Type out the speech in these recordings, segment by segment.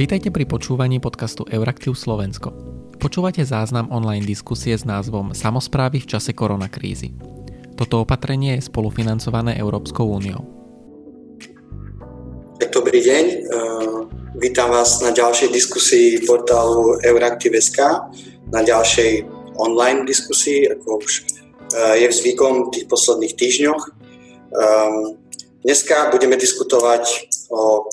Vítajte pri počúvaní podcastu Euraktiv Slovensko. Počúvate záznam online diskusie s názvom Samozprávy v čase koronakrízy. Toto opatrenie je spolufinancované Európskou úniou. Dobrý deň, vítam vás na ďalšej diskusii portálu Euraktiv.sk, na ďalšej online diskusii, ako už je zvykom v tých posledných týždňoch. Dneska budeme diskutovať o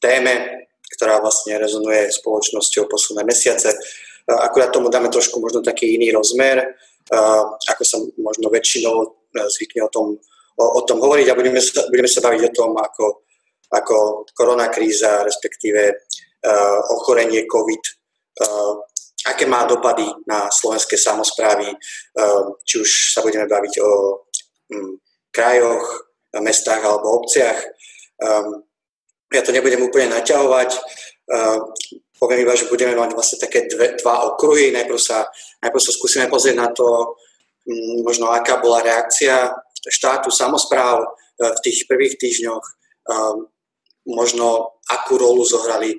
téme ktorá vlastne rezonuje spoločnosťou posledné mesiace. Akurát tomu dáme trošku možno taký iný rozmer, ako sa možno väčšinou zvykne o tom, o, o tom hovoriť a budeme sa, budeme sa baviť o tom, ako, ako koronakríza, respektíve ochorenie COVID, aké má dopady na slovenské samozprávy, či už sa budeme baviť o um, krajoch, mestách alebo obciach. Um, ja to nebudem úplne naťahovať. Uh, poviem iba, že budeme mať vlastne také dve, dva okruhy. Najprv sa, najprv sa skúsime pozrieť na to, um, možno aká bola reakcia štátu, samozpráv uh, v tých prvých týždňoch, uh, možno akú rolu zohrali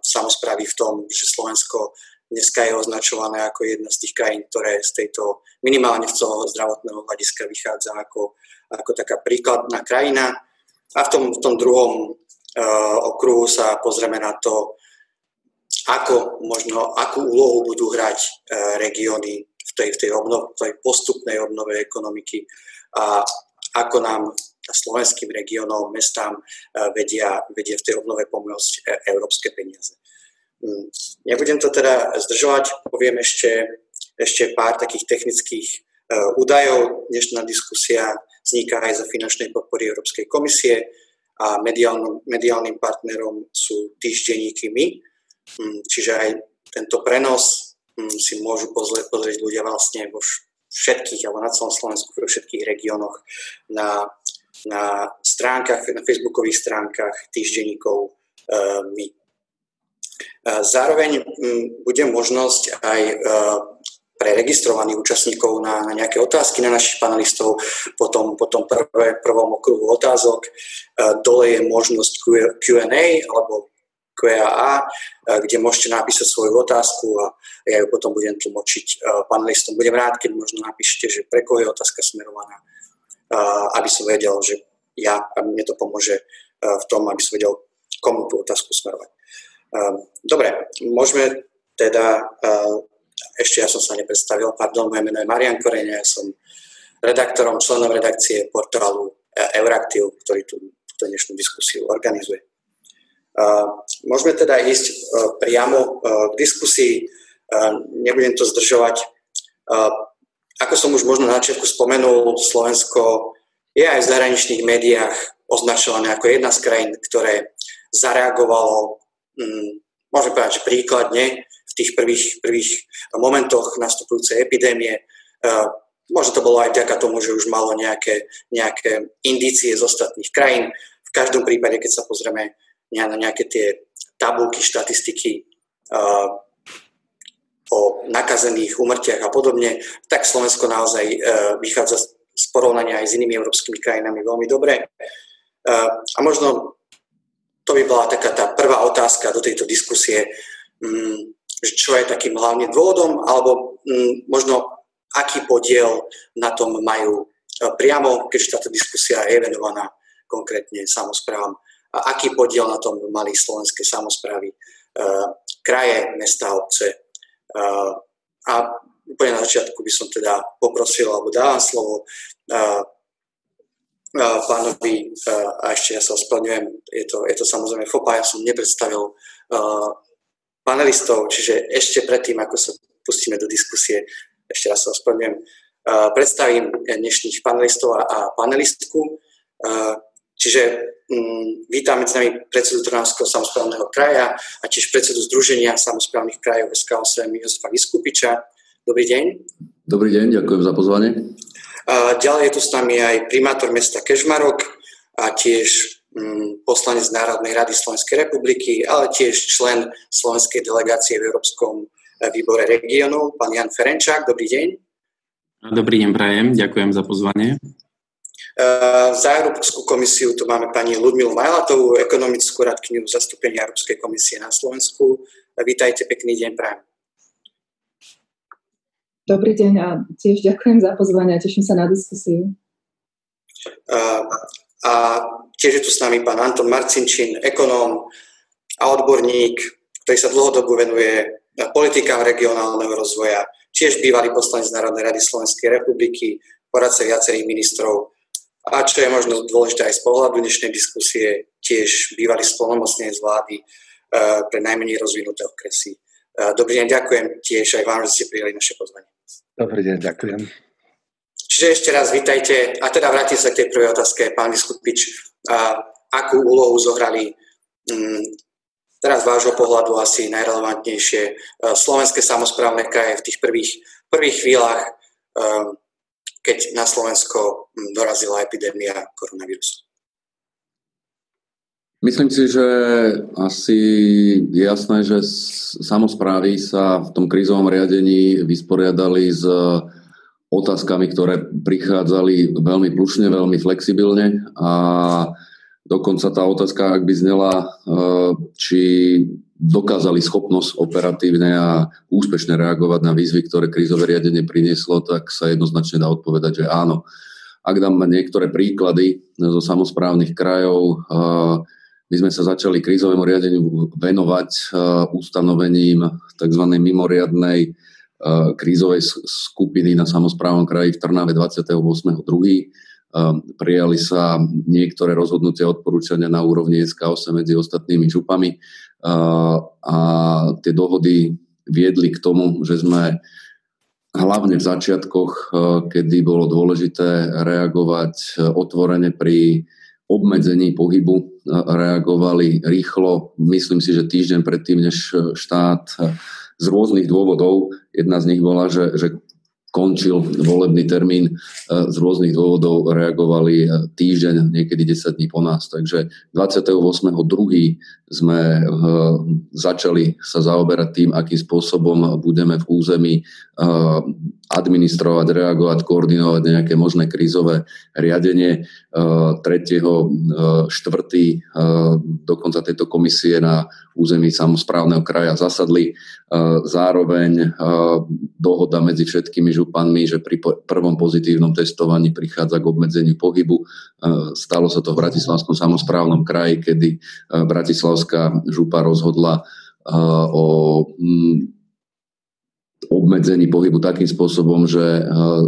samozprávy v tom, že Slovensko dneska je označované ako jedna z tých krajín, ktoré z tejto minimálne z toho zdravotného hľadiska vychádza ako, ako taká príkladná krajina. A v tom, v tom druhom okruhu sa pozrieme na to, ako možno, akú úlohu budú hrať eh, regióny v tej, v tej, obnov, tej postupnej obnove ekonomiky a ako nám slovenským regiónom, mestám eh, vedia, vedia v tej obnove pomôcť európske peniaze. Hm, nebudem to teda zdržovať, poviem ešte, ešte pár takých technických údajov. Dnešná diskusia vzniká aj za finančnej podpory Európskej komisie a mediálnym, mediálnym partnerom sú týždenníky My, hm, čiže aj tento prenos hm, si môžu pozrieť, pozrieť ľudia vlastne vo všetkých, alebo na celom Slovensku, vo všetkých regiónoch na, na stránkach, na facebookových stránkach týždenníkov e, My. E, zároveň hm, bude možnosť aj e, pre registrovaných účastníkov na, na nejaké otázky na našich panelistov, potom, potom prvé, prvom okruhu otázok. E, dole je možnosť Q&A alebo QAA, e, kde môžete napísať svoju otázku a ja ju potom budem tlmočiť e, panelistom. Budem rád, keď možno napíšete, že pre koho je otázka smerovaná, aby som vedel, že ja, a mne to pomôže v tom, aby som vedel, komu tú otázku smerovať. Dobre, môžeme teda ešte ja som sa nepredstavil, pardon, moje meno je Marian Korenia, ja som redaktorom, členom redakcie portálu Euraktiv, ktorý tú, túto dnešnú diskusiu organizuje. Môžeme teda ísť e, priamo e, k diskusii, e, nebudem to zdržovať. Ako som už možno na začiatku spomenul, Slovensko je aj v zahraničných médiách označované ako jedna z krajín, ktoré zareagovalo, mm, môžeme povedať, že príkladne tých prvých, prvých momentoch nastupujúcej epidémie. Možno to bolo aj vďaka tomu, že už malo nejaké, nejaké indície z ostatných krajín. V každom prípade, keď sa pozrieme na nejaké tie tabulky, štatistiky o nakazených umrtiach a podobne, tak Slovensko naozaj vychádza z porovnania aj s inými európskymi krajinami veľmi dobre. A možno to by bola taká tá prvá otázka do tejto diskusie. Čo je takým hlavným dôvodom, alebo mm, možno aký podiel na tom majú e, priamo, keďže táto diskusia je venovaná konkrétne samozprávam, a aký podiel na tom mali slovenské samozprávy, uh, kraje, mesta, obce. Uh, a úplne na začiatku by som teda poprosil, alebo dávam slovo uh, pánovi, a ešte ja sa ospravedlňujem, je to, je to samozrejme FOPA, ja som nepredstavil panelistov, čiže ešte predtým, ako sa pustíme do diskusie, ešte raz sa ospravedlňujem, predstavím dnešných panelistov a panelistku. Čiže um, vítam medzi nami predsedu Trnavského samozprávneho kraja a tiež predsedu Združenia samozprávnych krajov SK8 Josefa Vyskupiča. Dobrý deň. Dobrý deň, ďakujem za pozvanie. A ďalej je tu s nami aj primátor mesta Kežmarok a tiež Mm, poslanec Národnej rady Slovenskej republiky, ale tiež člen slovenskej delegácie v Európskom eh, výbore regionov, pán Jan Ferenčák. Dobrý deň. Dobrý deň, prajem. Ďakujem za pozvanie. Za Európsku komisiu tu máme pani Ludmilu Majlatovú, ekonomickú radkyňu zastúpenia Európskej komisie na Slovensku. Vítajte, pekný deň prajem. Dobrý deň a tiež ďakujem za pozvanie a teším sa na diskusiu. A, a tiež je tu s nami pán Anton Marcinčín, ekonóm a odborník, ktorý sa dlhodobo venuje politikám regionálneho rozvoja, tiež bývalý poslanec Národnej rady Slovenskej republiky, poradca viacerých ministrov a čo je možno dôležité aj z pohľadu dnešnej diskusie, tiež bývalý splnomocnenec vlády pre najmenej rozvinuté okresy. Dobrý deň, ďakujem tiež aj vám, že ste prijali naše pozvanie. Dobrý deň, ďakujem. Čiže ešte raz vítajte a teda vrátim sa k tej prvej otázke, pán Vyskupič. Akú úlohu zohrali mm, teraz vášho pohľadu asi najrelevantnejšie slovenské samozprávne kraje v tých prvých, prvých chvíľach, keď na Slovensko mm, dorazila epidémia koronavírusu? Myslím si, že asi je jasné, že samozprávy sa v tom krízovom riadení vysporiadali s otázkami, ktoré prichádzali veľmi plušne, veľmi flexibilne a dokonca tá otázka, ak by znela, e, či dokázali schopnosť operatívne a úspešne reagovať na výzvy, ktoré krízové riadenie prinieslo, tak sa jednoznačne dá odpovedať, že áno. Ak dám niektoré príklady zo samozprávnych krajov, my sme sa začali krízovému riadeniu venovať uh, ustanovením tzv. mimoriadnej krízovej skupiny na samozprávnom kraji v Trnave 28.2. Uh, prijali sa niektoré rozhodnutia odporúčania na úrovni SK8 medzi ostatnými župami a tie dohody viedli k tomu, že sme hlavne v začiatkoch, kedy bolo dôležité reagovať otvorene pri obmedzení pohybu reagovali rýchlo. Myslím si, že týždeň predtým, než štát z rôznych dôvodov, jedna z nich bola, že, že končil volebný termín, z rôznych dôvodov reagovali týždeň, niekedy 10 dní po nás. Takže 28.2. sme začali sa zaoberať tým, akým spôsobom budeme v území administrovať, reagovať, koordinovať nejaké možné krízové riadenie. 3. 4. dokonca tejto komisie na území samozprávneho kraja zasadli. Zároveň dohoda medzi všetkými županmi, že pri prvom pozitívnom testovaní prichádza k obmedzeniu pohybu. Stalo sa to v Bratislavskom samozprávnom kraji, kedy Bratislavská župa rozhodla o obmedzení pohybu takým spôsobom, že eh,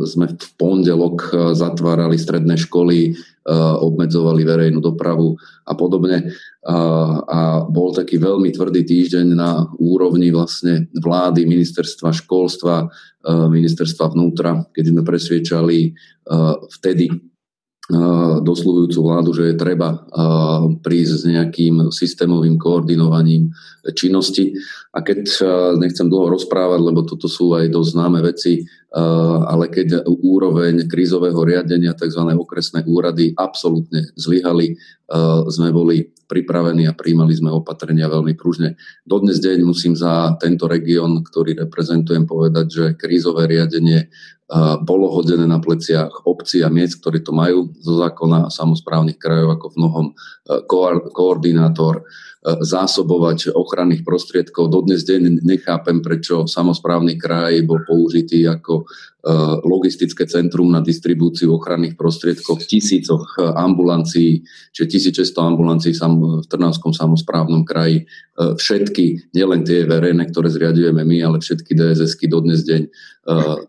sme v pondelok eh, zatvárali stredné školy, eh, obmedzovali verejnú dopravu a podobne. A bol taký veľmi tvrdý týždeň na úrovni vlastne vlády, ministerstva školstva, ministerstva vnútra, keď sme presviečali vtedy dosľujúcu vládu, že je treba prísť s nejakým systémovým koordinovaním činnosti. A keď nechcem dlho rozprávať, lebo toto sú aj dosť známe veci, ale keď úroveň krízového riadenia, tzv. okresné úrady absolútne zlyhali, sme boli pripravení a príjmali sme opatrenia veľmi pružne. Dodnes deň musím za tento región, ktorý reprezentujem, povedať, že krízové riadenie bolo hodené na pleciach obcí a miest, ktorí to majú zo zákona a samozprávnych krajov ako v mnohom e, koordinátor e, zásobovať ochranných prostriedkov. Dodnes deň nechápem, prečo samozprávny kraj bol použitý ako Eh, logistické centrum na distribúciu ochranných prostriedkov v tisícoch ambulancií, čiže 1600 ambulancií v Trnavskom samozprávnom kraji. Všetky, nielen tie verejné, ktoré zriadujeme my, ale všetky DSS-ky dodnes deň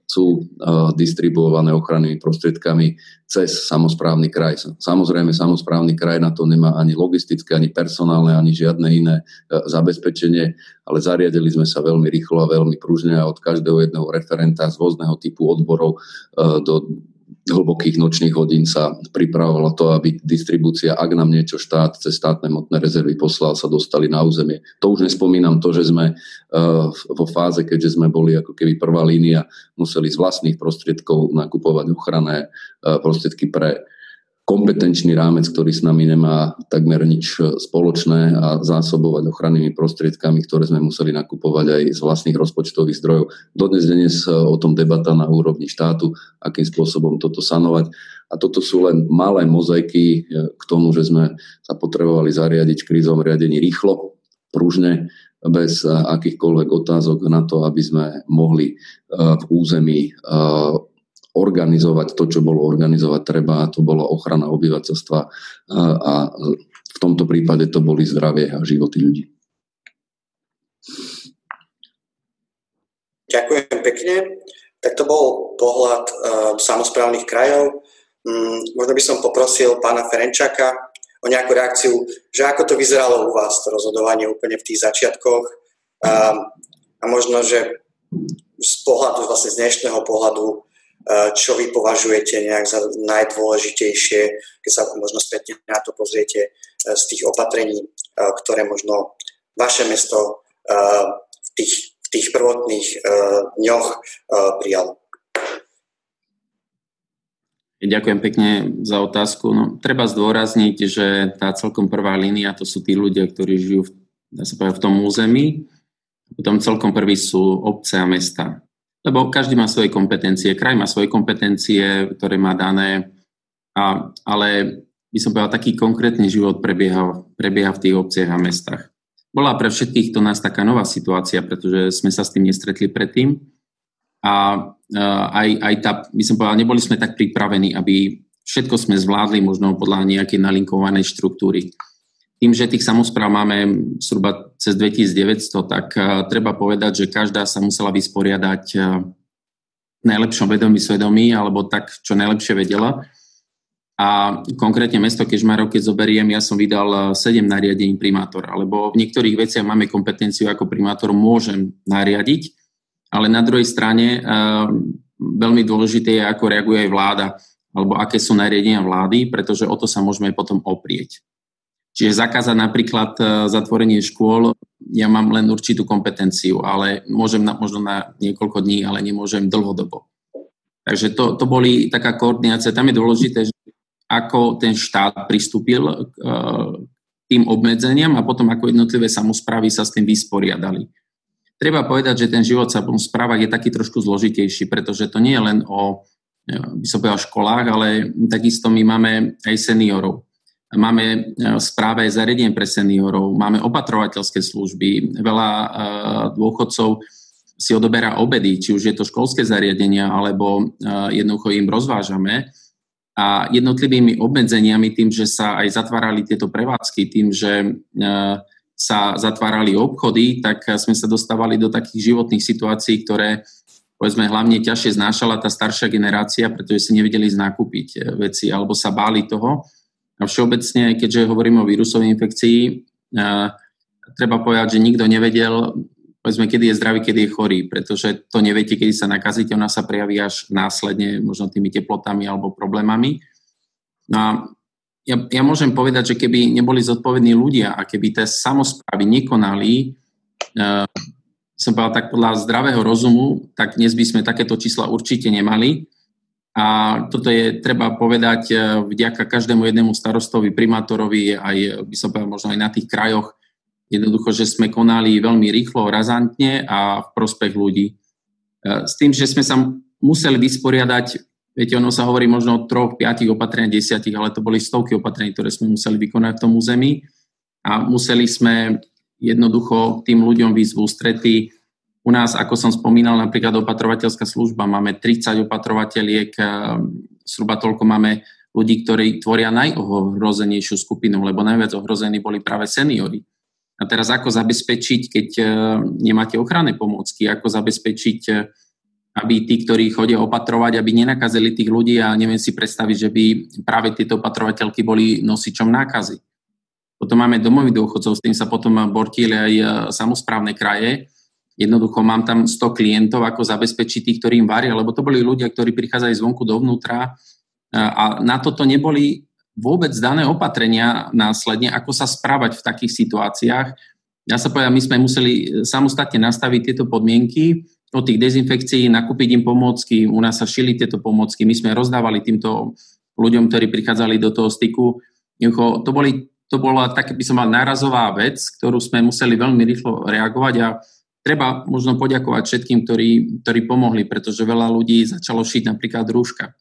sú distribuované ochrannými prostriedkami cez samozprávny kraj. Samozrejme, samozprávny kraj na to nemá ani logistické, ani personálne, ani žiadne iné zabezpečenie, ale zariadili sme sa veľmi rýchlo a veľmi pružne a od každého jedného referenta z rôzneho typu typu odborov e, do hlbokých nočných hodín sa pripravovalo to, aby distribúcia, ak nám niečo štát cez štátne motné rezervy poslal, sa dostali na územie. To už nespomínam to, že sme e, vo fáze, keďže sme boli ako keby prvá línia, museli z vlastných prostriedkov nakupovať ochranné e, prostriedky pre kompetenčný rámec, ktorý s nami nemá takmer nič spoločné a zásobovať ochrannými prostriedkami, ktoré sme museli nakupovať aj z vlastných rozpočtových zdrojov. Dodnes dnes o tom debata na úrovni štátu, akým spôsobom toto sanovať. A toto sú len malé mozaiky k tomu, že sme sa potrebovali zariadiť v krízovom riadení rýchlo, pružne, bez akýchkoľvek otázok na to, aby sme mohli v území organizovať to, čo bolo organizovať treba, a to bola ochrana obyvateľstva a, a v tomto prípade to boli zdravie a životy ľudí. Ďakujem pekne. Tak to bol pohľad uh, samozprávnych krajov. Um, možno by som poprosil pána Ferenčaka o nejakú reakciu, že ako to vyzeralo u vás, to rozhodovanie úplne v tých začiatkoch um, a možno, že z pohľadu, vlastne z dnešného pohľadu, čo vy považujete nejak za najdôležitejšie, keď sa možno spätne na to pozriete eh, z tých opatrení, eh, ktoré možno vaše mesto v tých, v tých prvotných dňoch prijalo. Ďakujem pekne za otázku. No, treba zdôrazniť, že tá celkom prvá línia to sú tí ľudia, ktorí žijú v, dá sa povedať, v tom území. Potom celkom prvý sú obce a mesta. Lebo každý má svoje kompetencie, kraj má svoje kompetencie, ktoré má dané, a, ale by som povedal, taký konkrétny život prebieha, prebieha v tých obciach a mestách. Bola pre všetkých to nás taká nová situácia, pretože sme sa s tým nestretli predtým. A aj, aj tá, by som povedal, neboli sme tak pripravení, aby všetko sme zvládli možno podľa nejakej nalinkovanej štruktúry. Tým, že tých samozpráv máme zhruba cez 2900, tak uh, treba povedať, že každá sa musela vysporiadať v najlepšom vedomí svedomí, alebo tak, čo najlepšie vedela. A konkrétne mesto Kežmarov, keď zoberiem, ja som vydal 7 e, nariadení primátora, lebo v niektorých veciach máme kompetenciu ako primátor, môžem nariadiť, ale na druhej strane veľmi dôležité je, ako reaguje aj vláda, alebo aké sú nariadenia vlády, pretože o to sa môžeme potom oprieť. Čiže zakázať napríklad e, zatvorenie škôl, ja mám len určitú kompetenciu, ale môžem na, možno na niekoľko dní, ale nemôžem dlhodobo. Takže to, to boli taká koordinácia. Tam je dôležité, že ako ten štát pristúpil k e, tým obmedzeniam a potom ako jednotlivé samozprávy sa s tým vysporiadali. Treba povedať, že ten život sa v správach je taký trošku zložitejší, pretože to nie je len o e, by som povedal, školách, ale takisto my máme aj seniorov Máme e, správe zariadenie pre seniorov, máme opatrovateľské služby, veľa e, dôchodcov si odoberá obedy, či už je to školské zariadenia, alebo e, jednoducho im rozvážame. A jednotlivými obmedzeniami tým, že sa aj zatvárali tieto prevádzky, tým, že sa zatvárali obchody, tak sme sa dostávali do takých životných situácií, ktoré povedzme hlavne ťažšie znášala tá staršia generácia, pretože si nevedeli znakúpiť veci alebo sa báli toho. A všeobecne, keďže hovoríme o vírusovej infekcii, treba povedať, že nikto nevedel, povedzme, kedy je zdravý, kedy je chorý, pretože to neviete, kedy sa nakazíte, ona sa prejaví až následne, možno tými teplotami alebo problémami. No a ja, ja môžem povedať, že keby neboli zodpovední ľudia a keby tie samozprávy nekonali, uh, som povedal tak podľa zdravého rozumu, tak dnes by sme takéto čísla určite nemali. A toto je, treba povedať, e, vďaka každému jednému starostovi, primátorovi, aj by som povedal možno aj na tých krajoch, jednoducho, že sme konali veľmi rýchlo, razantne a v prospech ľudí. E, s tým, že sme sa museli vysporiadať, viete, ono sa hovorí možno o troch, piatich opatrení, desiatich, ale to boli stovky opatrení, ktoré sme museli vykonať v tom území a museli sme jednoducho tým ľuďom výsť v ústrety, u nás, ako som spomínal, napríklad opatrovateľská služba, máme 30 opatrovateľiek, eh, zhruba toľko máme ľudí, ktorí tvoria najohrozenejšiu skupinu, lebo najviac ohrození boli práve seniory. A teraz ako zabezpečiť, keď eh, nemáte ochranné pomôcky, ako zabezpečiť, eh, aby tí, ktorí chodia opatrovať, aby nenakazili tých ľudí a neviem si predstaviť, že by práve tieto opatrovateľky boli nosičom nákazy. Potom máme domových dôchodcov, s tým sa potom bortili aj samozprávne kraje, Jednoducho mám tam 100 klientov, ako zabezpečiť tých, ktorí im varia, lebo to boli ľudia, ktorí prichádzajú zvonku dovnútra a na toto neboli vôbec dané opatrenia následne, ako sa správať v takých situáciách. Ja sa povedal, my sme museli samostatne nastaviť tieto podmienky, od tých dezinfekcií, nakúpiť im pomôcky, u nás sa šili tieto pomôcky, my sme rozdávali týmto ľuďom, ktorí prichádzali do toho styku. To, boli, to bola tak, by som mal nárazová vec, ktorú sme museli veľmi rýchlo reagovať a treba možno poďakovať všetkým, ktorí, ktorí pomohli, pretože veľa ľudí začalo šiť napríklad rúška.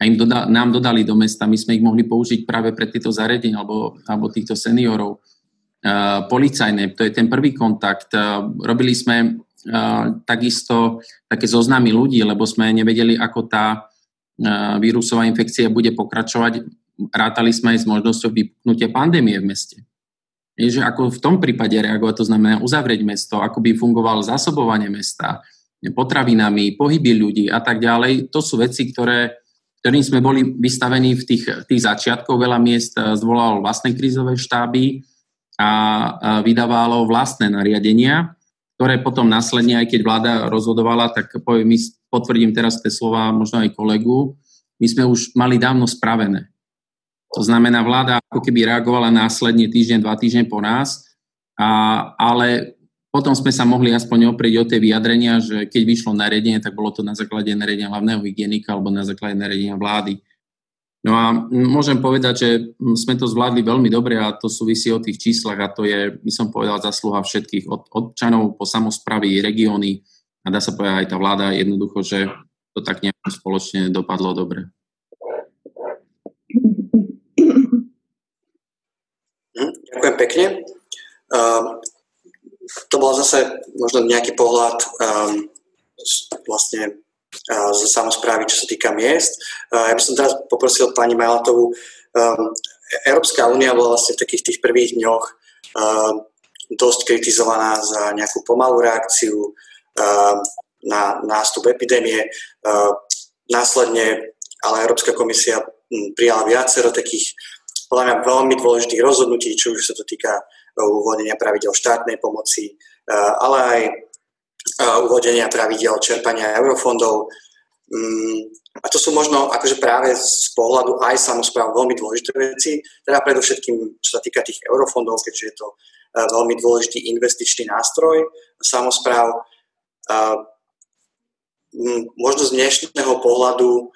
A im doda, nám dodali do mesta, my sme ich mohli použiť práve pre tieto zariadenia alebo, alebo týchto seniorov. Uh, policajné, to je ten prvý kontakt. Uh, robili sme uh, takisto také zoznamy ľudí, lebo sme nevedeli, ako tá vírusová infekcia bude pokračovať. Rátali sme aj s možnosťou vypuknutia pandémie v meste je, že ako v tom prípade reagovať, to znamená uzavrieť mesto, ako by fungovalo zásobovanie mesta, potravinami, pohyby ľudí a tak ďalej. To sú veci, ktoré, ktorým sme boli vystavení v tých, tých začiatkoch. Veľa miest eh, zvolalo vlastné krízové štáby a vydávalo vlastné nariadenia, ktoré potom následne, aj keď vláda rozhodovala, tak poviem, potvrdím teraz tie slova možno aj kolegu, my sme už mali dávno spravené. To znamená, vláda ako keby reagovala následne týždeň, dva týždne po nás, a, ale potom sme sa mohli aspoň oprieť o tie vyjadrenia, že keď vyšlo nariadenie, tak bolo to na základe nariadenia hlavného hygienika alebo na základe nariadenia vlády. No a môžem povedať, že sme to zvládli veľmi dobre a to súvisí o tých číslach a to je, by som povedal, zasluha všetkých od občanov po samozpravy, regióny a dá sa povedať aj tá vláda jednoducho, že to tak nejako spoločne dopadlo dobre. Ďakujem pekne. Um, to bol zase možno nejaký pohľad um, vlastne uh, zo samozprávy, čo sa týka miest. Uh, ja by som teraz poprosil pani Majlatovú. Um, Európska únia bola vlastne v takých tých prvých dňoch uh, dosť kritizovaná za nejakú pomalú reakciu uh, na nástup epidémie. Uh, následne ale Európska komisia prijala viacero takých podľa mňa veľmi dôležitých rozhodnutí, či už sa to týka e, uvoľnenia pravidel štátnej pomoci, e, ale aj e, uvodenia pravidel čerpania eurofondov. Mm, a to sú možno akože práve z pohľadu aj samozpráv veľmi dôležité veci, teda predovšetkým, čo sa týka tých eurofondov, keďže je to veľmi dôležitý investičný nástroj samozpráv. Možno z dnešného pohľadu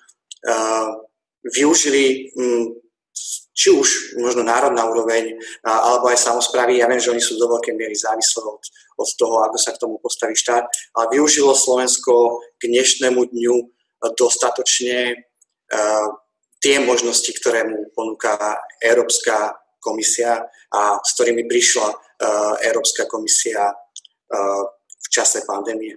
využili či už možno národná úroveň, alebo aj samozprávy. Ja viem, že oni sú do veľkej miery závislé od, od toho, ako sa k tomu postaví štát, ale využilo Slovensko k dnešnému dňu dostatočne uh, tie možnosti, ktoré mu ponúka Európska komisia a s ktorými prišla uh, Európska komisia uh, v čase pandémie.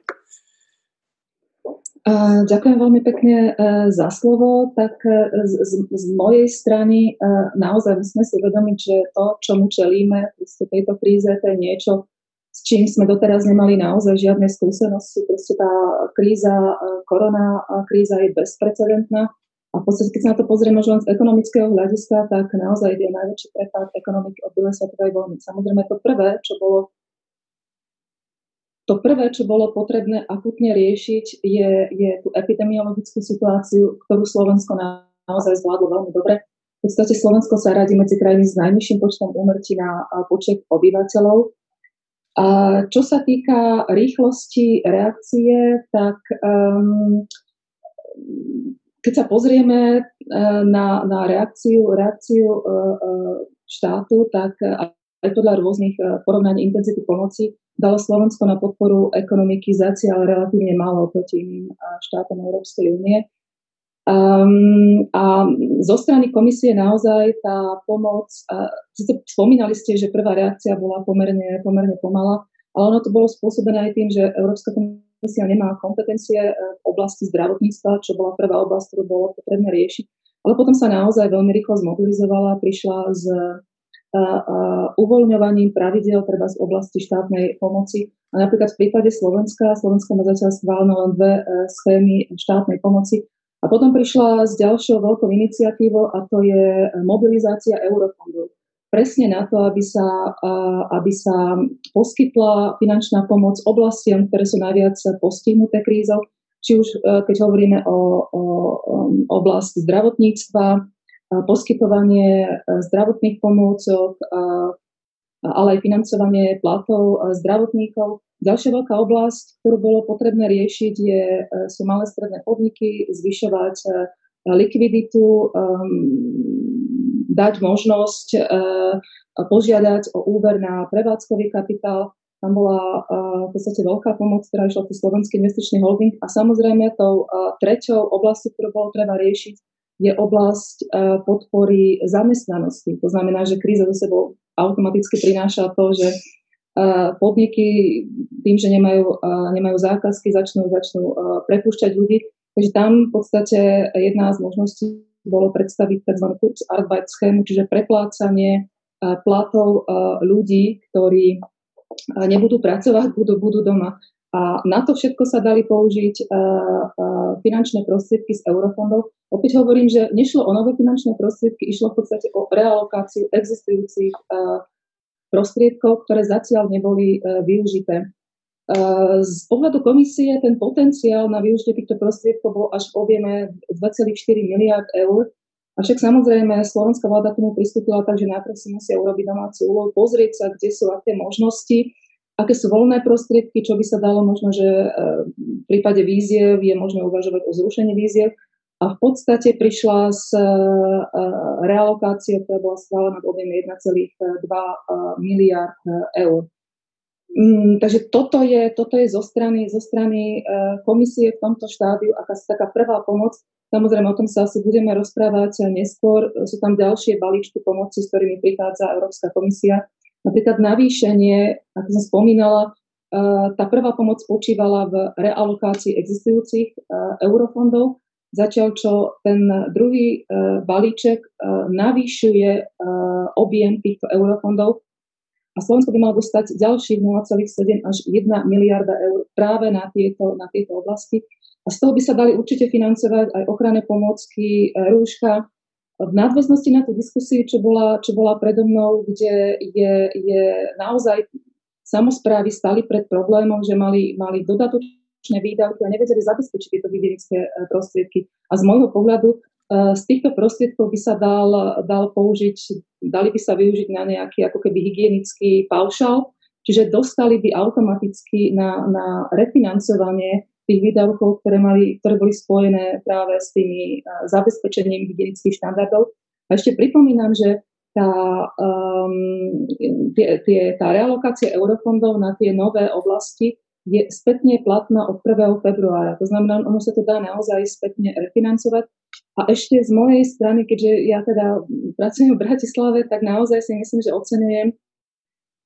Ďakujem veľmi pekne e, za slovo. Tak e, z, z mojej strany e, naozaj musíme si uvedomiť, že to, čomu čelíme v tejto kríze, to je niečo, s čím sme doteraz nemali naozaj žiadne skúsenosti. Proste tá kríza, korona kríza je bezprecedentná. A v podstate, keď sa na to pozrieme len z ekonomického hľadiska, tak naozaj ide najväčší prepad ekonomiky od druhej svetovej vojny. Samozrejme, to prvé, čo bolo to prvé, čo bolo potrebné akutne riešiť, je, je tú epidemiologickú situáciu, ktorú Slovensko naozaj zvládlo veľmi dobre. V podstate Slovensko sa radí medzi krajiny s najnižším počtom úmrtí na počet obyvateľov. A čo sa týka rýchlosti reakcie, tak um, keď sa pozrieme uh, na, na reakciu, reakciu uh, uh, štátu, tak aj podľa rôznych porovnaní intenzity pomoci dalo Slovensko na podporu ekonomiky zatiaľ relatívne málo proti iným štátom Európskej únie. Um, a zo strany komisie naozaj tá pomoc, uh, spomínali ste, že prvá reakcia bola pomerne, pomerne pomalá, ale ono to bolo spôsobené aj tým, že Európska komisia nemá kompetencie e, v oblasti zdravotníctva, čo bola prvá oblasť, ktorú bolo potrebné riešiť. Ale potom sa naozaj veľmi rýchlo zmobilizovala, prišla s uvoľňovaním pravidel treba z oblasti štátnej pomoci. A napríklad v prípade Slovenska, Slovensko má zatiaľ schválené len dve e, schémy štátnej pomoci. A potom prišla s ďalšou veľkou iniciatívou a to je mobilizácia eurofondov. Presne na to, aby sa, aby sa poskytla finančná pomoc oblastiam, ktoré sú najviac postihnuté krízou, či už e, keď hovoríme o, o, o oblasti zdravotníctva, poskytovanie e, zdravotných pomôcok, ale aj financovanie platov zdravotníkov. Ďalšia veľká oblasť, ktorú bolo potrebné riešiť, je, e, sú malé stredné podniky, zvyšovať e, likviditu, dať možnosť požiadať o úver na prevádzkový kapitál. Tam bola v podstate veľká pomoc, ktorá išla cez Slovenský investičný holding. A samozrejme tou treťou oblasťou, ktorú bolo treba riešiť, je oblasť podpory zamestnanosti. To znamená, že kríza zo sebou automaticky prináša to, že podniky tým, že nemajú, nemajú zákazky, začnú, začnú prepúšťať ľudí. Takže tam v podstate jedna z možností bolo predstaviť tzv. Kurzarbeit schému, čiže preplácanie platov ľudí, ktorí nebudú pracovať, budú, budú doma. A na to všetko sa dali použiť finančné prostriedky z eurofondov. Opäť hovorím, že nešlo o nové finančné prostriedky, išlo v podstate o realokáciu existujúcich prostriedkov, ktoré zatiaľ neboli využité. Z pohľadu komisie ten potenciál na využitie týchto prostriedkov bol až v objeme 2,4 miliard eur Avšak samozrejme slovenská vláda k tomu pristúpila tak, že najprv si musia urobiť domácu úlohu, pozrieť sa, kde sú aké možnosti, aké sú voľné prostriedky, čo by sa dalo možno, že e, v prípade víziev je možné uvažovať o zrušení víziev. A v podstate prišla s e, realokáciou, ktorá bola schválená v objeme 1,2 e, miliard eur. Mm, takže toto je, toto je zo strany, zo strany komisie v tomto štádiu aká taká prvá pomoc, Samozrejme, o tom sa asi budeme rozprávať neskôr. Sú tam ďalšie balíčky pomoci, s ktorými prichádza Európska komisia. Napríklad navýšenie, ako som spomínala, e, tá prvá pomoc počívala v realokácii existujúcich e, eurofondov, zatiaľ čo ten druhý e, balíček navýšuje objem týchto eurofondov a Slovensko by malo dostať ďalších 0,7 až 1 miliarda eur práve na tieto, na tieto oblasti. A z toho by sa dali určite financovať aj ochranné pomôcky, rúška. V nadväznosti na tú diskusiu, čo bola, čo bola predo mnou, kde je, je naozaj samozprávy stali pred problémom, že mali, mali dodatočné výdavky a nevedeli zabezpečiť tieto hygienické e, prostriedky. A z môjho pohľadu e, z týchto prostriedkov by sa dal, dal použiť, dali by sa využiť na nejaký ako keby hygienický paušal, čiže dostali by automaticky na, na refinancovanie tých výdavkov, ktoré, mali, ktoré boli spojené práve s tými zabezpečením hygienických štandardov. A ešte pripomínam, že tá, um, tie, tie, tá realokácia eurofondov na tie nové oblasti je spätne platná od 1. februára. To znamená, ono sa to dá naozaj spätne refinancovať. A ešte z mojej strany, keďže ja teda pracujem v Bratislave, tak naozaj si myslím, že ocenujem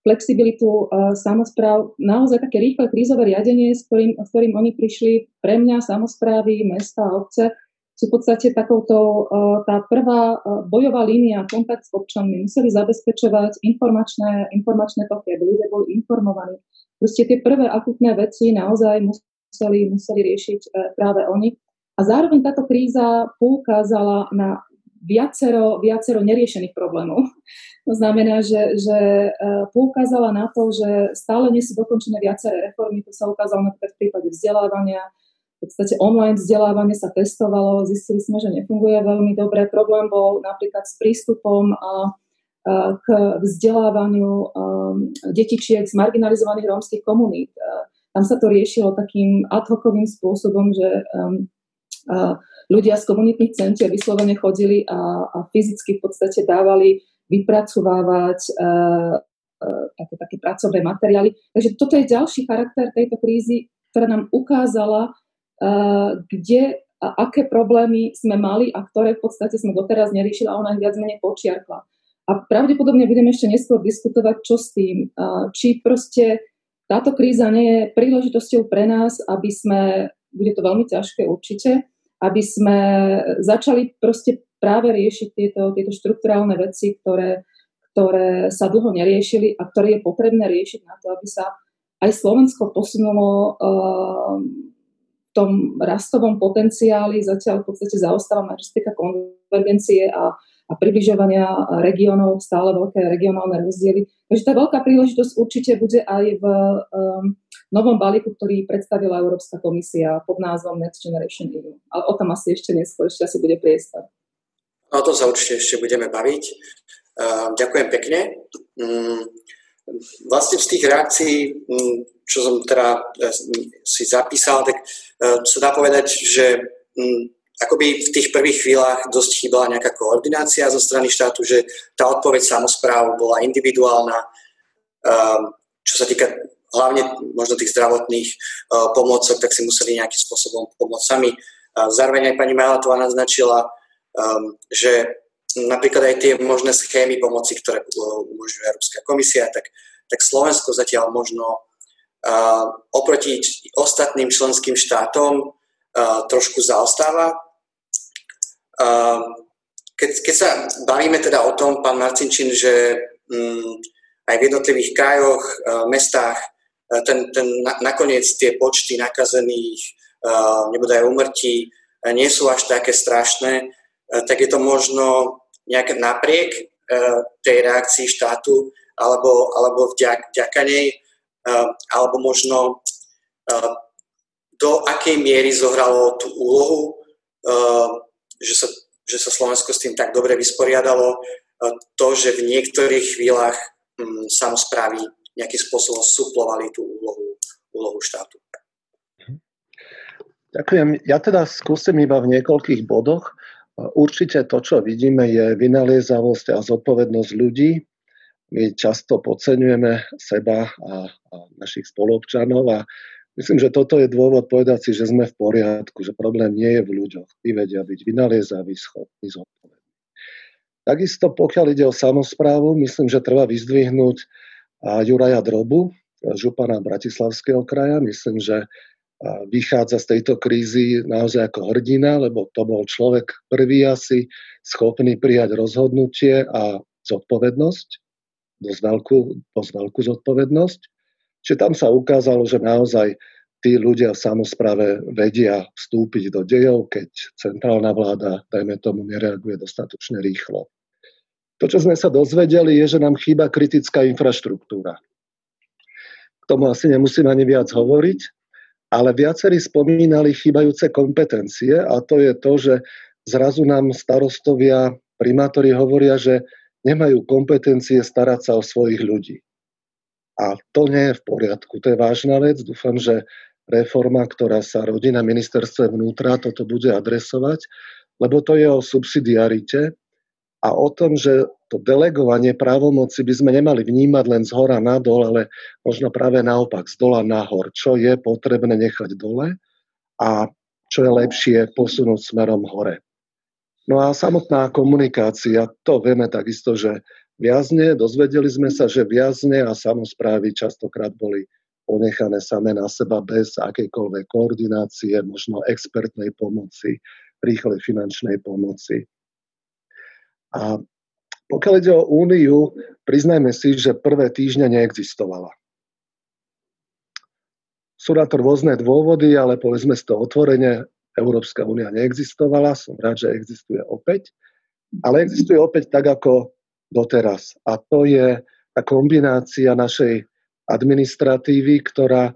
flexibilitu uh, samozpráv, naozaj také rýchle krízové riadenie, s ktorým, s ktorým oni prišli pre mňa, samozprávy, mesta a obce, sú v podstate takouto, uh, tá prvá uh, bojová línia, kontakt s občanmi, museli zabezpečovať informačné, informačné toky, aby ľudia boli informovaní. Proste tie prvé akutné veci naozaj museli, museli riešiť práve oni. A zároveň táto kríza poukázala na viacero, viacero neriešených problémov. To znamená, že, že e, poukázala na to, že stále nie sú dokončené viaceré reformy. To sa ukázalo napríklad v prípade vzdelávania. V podstate online vzdelávanie sa testovalo, zistili sme, že nefunguje veľmi dobre. Problém bol napríklad s prístupom a, a k vzdelávaniu detičiek z marginalizovaných rómskych komunít. Tam sa to riešilo takým ad hocovým spôsobom, že ľudia z komunitných centier vyslovene chodili a, a fyzicky v podstate dávali vypracovávať uh, uh, také, také pracovné materiály. Takže toto je ďalší charakter tejto krízy, ktorá nám ukázala, uh, kde a aké problémy sme mali a ktoré v podstate sme doteraz neriešili a ona ich viac menej počiarkla. A pravdepodobne budeme ešte neskôr diskutovať, čo s tým. Či proste táto kríza nie je príležitosťou pre nás, aby sme, bude to veľmi ťažké určite, aby sme začali proste práve riešiť tieto, tieto štruktúrálne veci, ktoré, ktoré sa dlho neriešili a ktoré je potrebné riešiť na to, aby sa aj Slovensko posunulo uh, v tom rastovom potenciáli, zatiaľ v podstate sa týka konvergencie a, a približovania regiónov, stále veľké regionálne rozdiely. Takže tá veľká príležitosť určite bude aj v um, novom balíku, ktorý predstavila Európska komisia pod názvom Next Generation EU. Ale o tom asi ešte neskôr, ešte asi bude priestor. No, o tom sa určite ešte budeme baviť. Uh, ďakujem pekne. Um, vlastne z tých reakcií, um, čo som teda uh, si zapísal, tak uh, sa dá povedať, že um, akoby v tých prvých chvíľach dosť chýbala nejaká koordinácia zo strany štátu, že tá odpoveď samozpráv bola individuálna, um, čo sa týka hlavne možno tých zdravotných uh, pomôcok, tak si museli nejakým spôsobom pomôcť sami. Zároveň aj pani Majlatová naznačila, um, že napríklad aj tie možné schémy pomoci, ktoré umožňuje Európska komisia, tak, tak Slovensko zatiaľ možno uh, oproti ostatným členským štátom trošku zaostáva. Keď, keď sa bavíme teda o tom, pán Marcinčin, že um, aj v jednotlivých krajoch, mestách, ten, ten na, nakoniec tie počty nakazených, nebude aj umrtí, nie sú až také strašné, tak je to možno nejak napriek tej reakcii štátu alebo, alebo vďak, vďaka nej, alebo možno do akej miery zohralo tú úlohu, že, sa, že sa Slovensko s tým tak dobre vysporiadalo, to, že v niektorých chvíľach um, samozprávy nejakým spôsobom suplovali tú úlohu, úlohu štátu. Ďakujem. Ja teda skúsim iba v niekoľkých bodoch. Určite to, čo vidíme, je vynaliezavosť a zodpovednosť ľudí. My často podceňujeme seba a, a našich spoluobčanov a myslím, že toto je dôvod povedať si, že sme v poriadku, že problém nie je v ľuďoch. Tí vedia byť vynaliezaví, schopní, zodpovední. Takisto, pokiaľ ide o samozprávu, myslím, že treba vyzdvihnúť Juraja Drobu, župana Bratislavského kraja. Myslím, že vychádza z tejto krízy naozaj ako hrdina, lebo to bol človek prvý asi schopný prijať rozhodnutie a zodpovednosť, dosť veľkú, dosť veľkú zodpovednosť. Čiže tam sa ukázalo, že naozaj tí ľudia v samozprave vedia vstúpiť do dejov, keď centrálna vláda, dajme tomu, nereaguje dostatočne rýchlo. To, čo sme sa dozvedeli, je, že nám chýba kritická infraštruktúra. K tomu asi nemusím ani viac hovoriť ale viacerí spomínali chýbajúce kompetencie a to je to, že zrazu nám starostovia, primátori hovoria, že nemajú kompetencie starať sa o svojich ľudí. A to nie je v poriadku, to je vážna vec. Dúfam, že reforma, ktorá sa rodí na ministerstve vnútra, toto bude adresovať, lebo to je o subsidiarite a o tom, že to delegovanie právomoci by sme nemali vnímať len z hora nadol, ale možno práve naopak, z dola nahor. Čo je potrebné nechať dole a čo je lepšie posunúť smerom hore. No a samotná komunikácia, to vieme takisto, že viazne, dozvedeli sme sa, že viazne a samozprávy častokrát boli ponechané same na seba bez akejkoľvek koordinácie, možno expertnej pomoci, rýchlej finančnej pomoci. A pokiaľ ide o úniu, priznajme si, že prvé týždne neexistovala. Sú na to rôzne dôvody, ale povedzme si to otvorene, Európska únia neexistovala, som rád, že existuje opäť, ale existuje opäť tak, ako doteraz. A to je tá kombinácia našej administratívy, ktorá,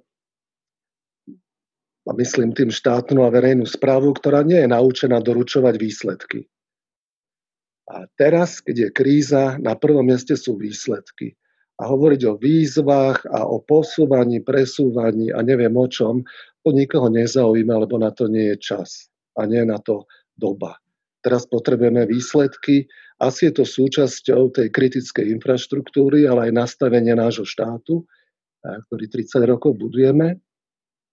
a myslím tým štátnu a verejnú správu, ktorá nie je naučená doručovať výsledky. A teraz, keď je kríza, na prvom mieste sú výsledky. A hovoriť o výzvach a o posúvaní, presúvaní a neviem o čom, to nikoho nezaujíma, lebo na to nie je čas a nie je na to doba. Teraz potrebujeme výsledky. Asi je to súčasťou tej kritickej infraštruktúry, ale aj nastavenie nášho štátu, ktorý 30 rokov budujeme,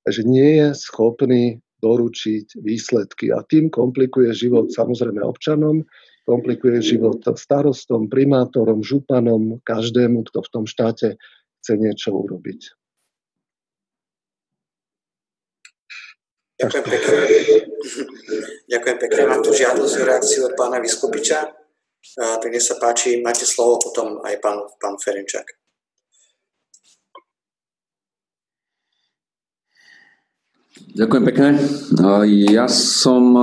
že nie je schopný doručiť výsledky a tým komplikuje život samozrejme občanom, komplikuje život starostom, primátorom, županom, každému, kto v tom štáte chce niečo urobiť. Ďakujem pekne. Ďakujem pekne. Mám tu žiadosť o reakciu od pána Vyskupiča. Tak nech sa páči, máte slovo potom aj pán, pán Ferenčák. Ďakujem pekne. Ja som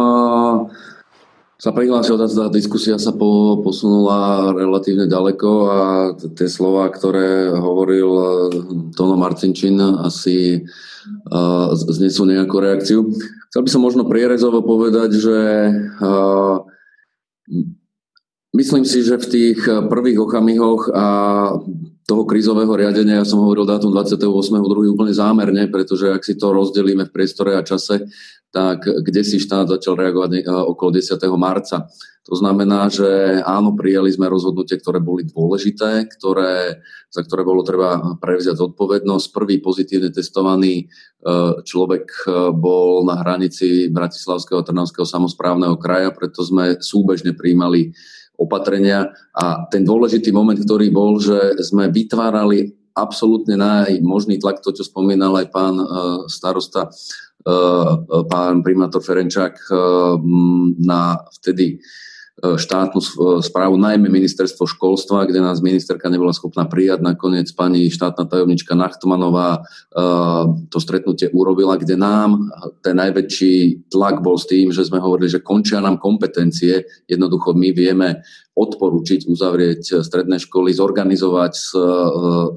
sa prihlásil, tá diskusia sa po, posunula relatívne ďaleko a tie slova, ktoré hovoril eh, Tono Marcinčin, asi uh, znesú nejakú reakciu. Chcel by som možno prierezovo povedať, že uh, myslím si, že v tých prvých okamihoch a toho krízového riadenia, ja som hovoril dátum 28.2. úplne zámerne, pretože ak si to rozdelíme v priestore a čase, tak kde si štát začal reagovať okolo 10. marca. To znamená, že áno, prijali sme rozhodnutie, ktoré boli dôležité, ktoré, za ktoré bolo treba prevziať zodpovednosť. Prvý pozitívne testovaný e, človek e, bol na hranici Bratislavského a Trnavského samozprávneho kraja, preto sme súbežne príjmali opatrenia. A ten dôležitý moment, ktorý bol, že sme vytvárali absolútne najmožný tlak, to, čo spomínal aj pán e, starosta, pán primátor Ferenčák na vtedy E, štátnu e, správu, najmä ministerstvo školstva, kde nás ministerka nebola schopná prijať. Nakoniec pani štátna tajomnička Nachtmanová e, to stretnutie urobila, kde nám ten najväčší tlak bol s tým, že sme hovorili, že končia nám kompetencie. Jednoducho my vieme odporúčiť uzavrieť stredné školy, zorganizovať z,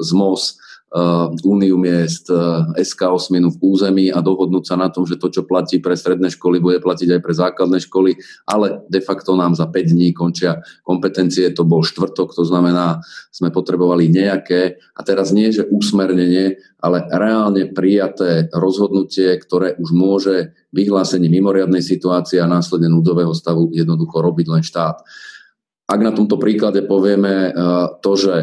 z MOS Uh, úniu miest, uh, SK8 v území a dohodnúť sa na tom, že to, čo platí pre stredné školy, bude platiť aj pre základné školy, ale de facto nám za 5 dní končia kompetencie, to bol štvrtok, to znamená, sme potrebovali nejaké, a teraz nie, že usmernenie, ale reálne prijaté rozhodnutie, ktoré už môže vyhlásenie mimoriadnej situácie a následne núdového stavu jednoducho robiť len štát. Ak na tomto príklade povieme uh, to, že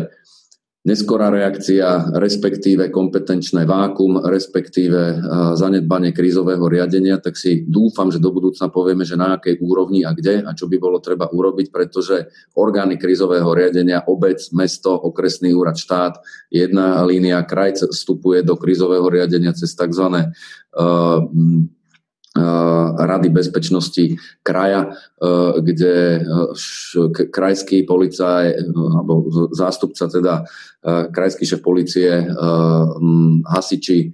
neskorá reakcia, respektíve kompetenčné vákum, respektíve zanedbanie krízového riadenia, tak si dúfam, že do budúcna povieme, že na akej úrovni a kde a čo by bolo treba urobiť, pretože orgány krízového riadenia, obec, mesto, okresný úrad, štát, jedna línia, kraj vstupuje do krízového riadenia cez tzv. Rady bezpečnosti kraja, kde krajský policaj alebo zástupca teda krajský šéf policie, hasiči,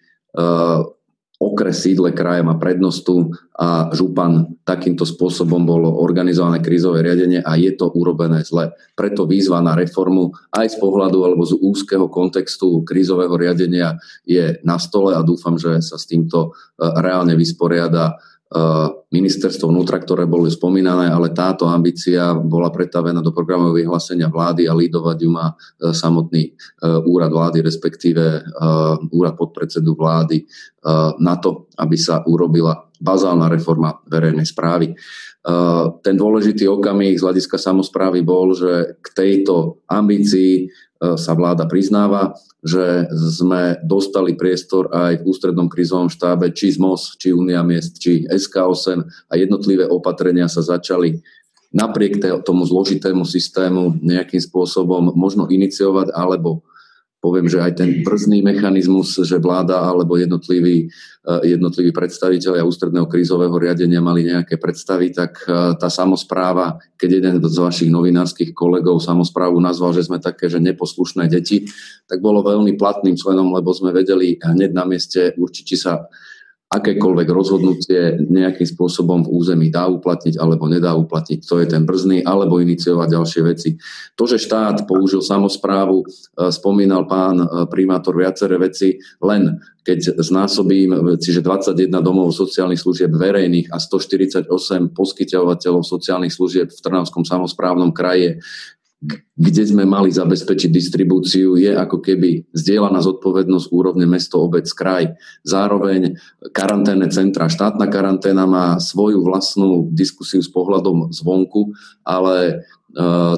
okres sídle kraja má prednostu a župan takýmto spôsobom bolo organizované krízové riadenie a je to urobené zle. Preto výzva na reformu aj z pohľadu alebo z úzkeho kontextu krízového riadenia je na stole a dúfam, že sa s týmto e, reálne vysporiada ministerstvo vnútra, ktoré boli spomínané, ale táto ambícia bola pretavená do programového vyhlásenia vlády a lídovať ju má eh, samotný eh, úrad vlády, respektíve úrad podpredsedu vlády na to, aby sa urobila bazálna reforma verejnej správy. Ten dôležitý okamih z hľadiska samozprávy bol, že k tejto ambícii E, sa vláda priznáva, že sme dostali priestor aj v ústrednom krizovom štábe, či z MOS, či Unia miest, či SK8 a jednotlivé opatrenia sa začali napriek tomu zložitému systému nejakým spôsobom možno iniciovať alebo poviem, že aj ten brzdný mechanizmus, že vláda alebo jednotliví, eh, jednotliví predstaviteľia ústredného krízového riadenia mali nejaké predstavy, tak eh, tá samozpráva, keď jeden z vašich novinárskych kolegov samozprávu nazval, že sme také, že neposlušné deti, tak bolo veľmi platným členom, lebo sme vedeli hneď na mieste určite sa akékoľvek rozhodnutie nejakým spôsobom v území dá uplatniť alebo nedá uplatniť. To je ten brzný, alebo iniciovať ďalšie veci. To, že štát použil samozprávu, e, spomínal pán e, primátor viaceré veci, len keď znásobím, čiže 21 domov sociálnych služieb verejných a 148 poskytovateľov sociálnych služieb v Trnavskom samozprávnom kraje kde sme mali zabezpečiť distribúciu, je ako keby zdieľaná zodpovednosť úrovne mesto, obec, kraj. Zároveň karanténne centra, štátna karanténa má svoju vlastnú diskusiu s pohľadom zvonku, ale uh,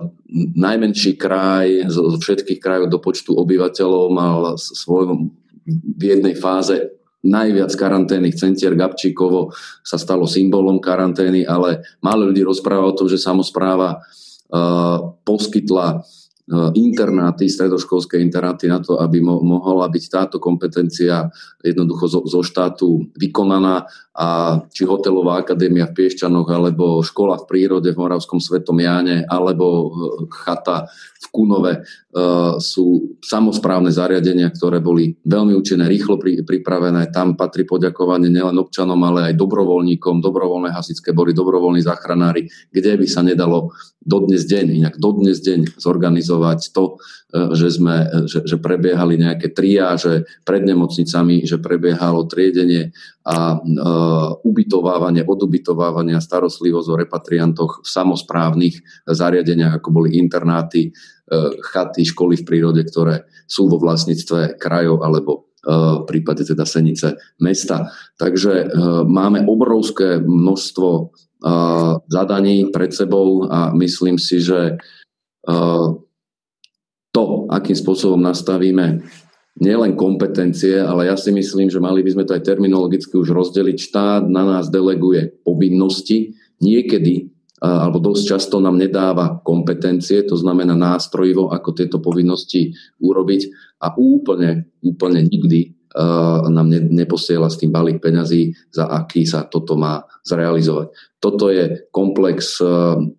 najmenší kraj zo všetkých krajov do počtu obyvateľov mal svoj v jednej fáze najviac karanténnych centier Gabčíkovo sa stalo symbolom karantény, ale málo ľudí rozpráva o tom, že samozpráva poskytla internáty, stredoškolské internáty na to, aby mo- mohla byť táto kompetencia jednoducho zo, zo štátu vykonaná. A či hotelová akadémia v Piešťanoch, alebo škola v prírode v Moravskom Svetom Jáne, alebo e, chata v Kunove sú samozprávne zariadenia, ktoré boli veľmi účinné, rýchlo pri, pripravené. Tam patrí poďakovanie nielen občanom, ale aj dobrovoľníkom, dobrovoľné hasičské boli, dobrovoľní záchranári, kde by sa nedalo dodnes deň, inak dodnes deň zorganizovať to, že, sme, že, že prebiehali nejaké triáže pred nemocnicami, že prebiehalo triedenie a uh, ubytovávanie, odubytovávanie a starostlivosť o repatriantoch v samozprávnych zariadeniach, ako boli internáty, chaty, školy v prírode, ktoré sú vo vlastníctve krajov alebo v prípade teda Senice mesta. Takže máme obrovské množstvo zadaní pred sebou a myslím si, že to, akým spôsobom nastavíme nielen kompetencie, ale ja si myslím, že mali by sme to aj terminologicky už rozdeliť. Štát na nás deleguje povinnosti, niekedy alebo dosť často nám nedáva kompetencie, to znamená nástrojivo, ako tieto povinnosti urobiť. A úplne, úplne nikdy nám neposiela s tým balík peňazí, za aký sa toto má zrealizovať. Toto je komplex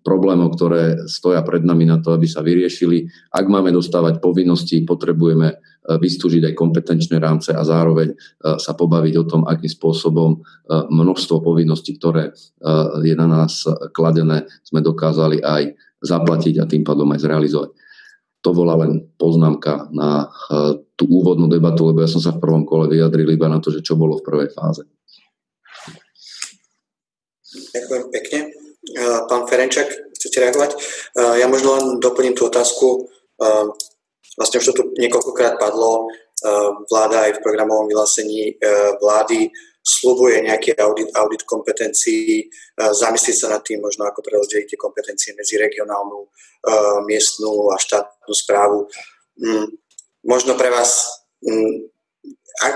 problémov, ktoré stoja pred nami na to, aby sa vyriešili. Ak máme dostávať povinnosti, potrebujeme vystúžiť aj kompetenčné rámce a zároveň sa pobaviť o tom, akým spôsobom množstvo povinností, ktoré je na nás kladené, sme dokázali aj zaplatiť a tým pádom aj zrealizovať. To bola len poznámka na tú úvodnú debatu, lebo ja som sa v prvom kole vyjadril iba na to, že čo bolo v prvej fáze. Ďakujem pekne. Pán Ferenčak, chcete reagovať? Ja možno len doplním tú otázku Vlastne už to tu niekoľkokrát padlo, vláda aj v programovom vyhlásení eh, vlády slubuje nejaký audit, audit kompetencií, eh, zamyslieť sa nad tým možno, ako prerozdeliť tie kompetencie medzi regionálnu, miestnú a štátnu správu. Mm, možno pre vás mm,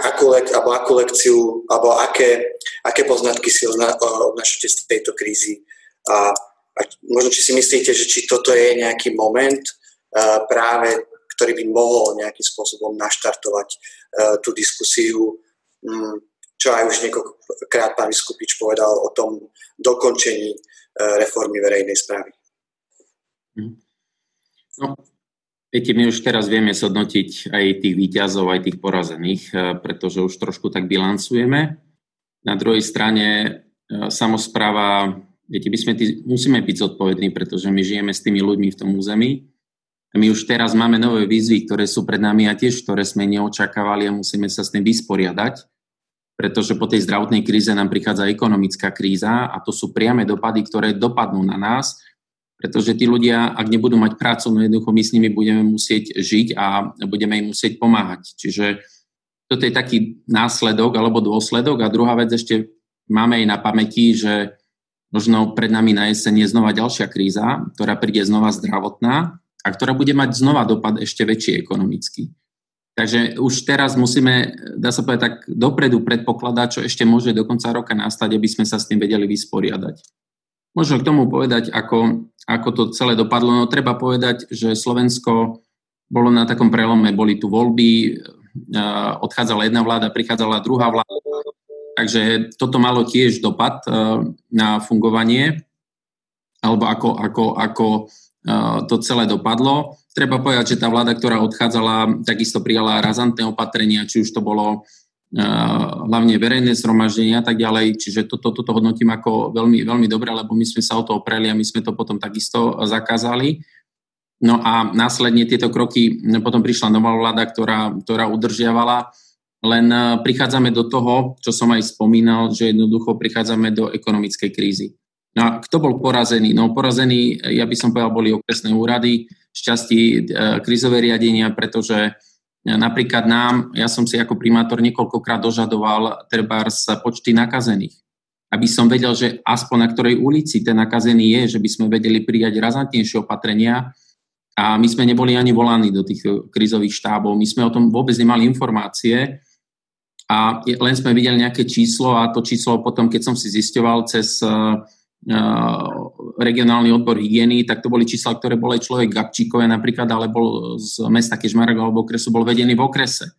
akú, alebo akú lekciu, alebo aké, aké poznatky si odnášate z tejto krízy a, a možno či si myslíte, že či toto je nejaký moment práve ktorý by mohol nejakým spôsobom naštartovať uh, tú diskusiu, um, čo aj už niekoľkokrát pán Vyskupič povedal o tom dokončení uh, reformy verejnej správy. Mhm. No, viete, my už teraz vieme zhodnotiť aj tých výťazov, aj tých porazených, e, pretože už trošku tak bilancujeme. Na druhej strane samozpráva, viete, my sme tý, musíme byť zodpovední, pretože my žijeme s tými ľuďmi v tom území my už teraz máme nové výzvy, ktoré sú pred nami a tiež, ktoré sme neočakávali a musíme sa s tým vysporiadať, pretože po tej zdravotnej kríze nám prichádza ekonomická kríza a to sú priame dopady, ktoré dopadnú na nás, pretože tí ľudia, ak nebudú mať prácu, no jednoducho my s nimi budeme musieť žiť a budeme im musieť pomáhať. Čiže toto je taký následok alebo dôsledok. A druhá vec ešte máme aj na pamäti, že možno pred nami na jeseň je znova ďalšia kríza, ktorá príde znova zdravotná a ktorá bude mať znova dopad ešte väčší ekonomický. Takže už teraz musíme, dá sa povedať tak, dopredu predpokladať, čo ešte môže do konca roka nastať, aby sme sa s tým vedeli vysporiadať. Možno k tomu povedať, ako, ako to celé dopadlo. No treba povedať, že Slovensko bolo na takom prelome, boli tu voľby, odchádzala jedna vláda, prichádzala druhá vláda. Takže toto malo tiež dopad na fungovanie, alebo ako, ako, ako to celé dopadlo. Treba povedať, že tá vláda, ktorá odchádzala, takisto prijala razantné opatrenia, či už to bolo hlavne verejné zhromaždenia a tak ďalej. Čiže toto, toto hodnotím ako veľmi, veľmi dobre, lebo my sme sa o to opreli a my sme to potom takisto zakázali. No a následne tieto kroky, potom prišla nová vláda, ktorá, ktorá udržiavala, len prichádzame do toho, čo som aj spomínal, že jednoducho prichádzame do ekonomickej krízy. No a kto bol porazený? No porazený, ja by som povedal, boli okresné úrady, šťastí e, krizové riadenia, pretože e, napríklad nám, ja som si ako primátor niekoľkokrát dožadoval trebárs počty nakazených. Aby som vedel, že aspoň na ktorej ulici ten nakazený je, že by sme vedeli prijať razantnejšie opatrenia, a my sme neboli ani volaní do tých krizových štábov. My sme o tom vôbec nemali informácie a len sme videli nejaké číslo a to číslo potom, keď som si zisťoval cez regionálny odbor hygieny, tak to boli čísla, ktoré bol aj človek Gabčíkové napríklad, ale bol z mesta Kežmarok alebo okresu, bol vedený v okrese.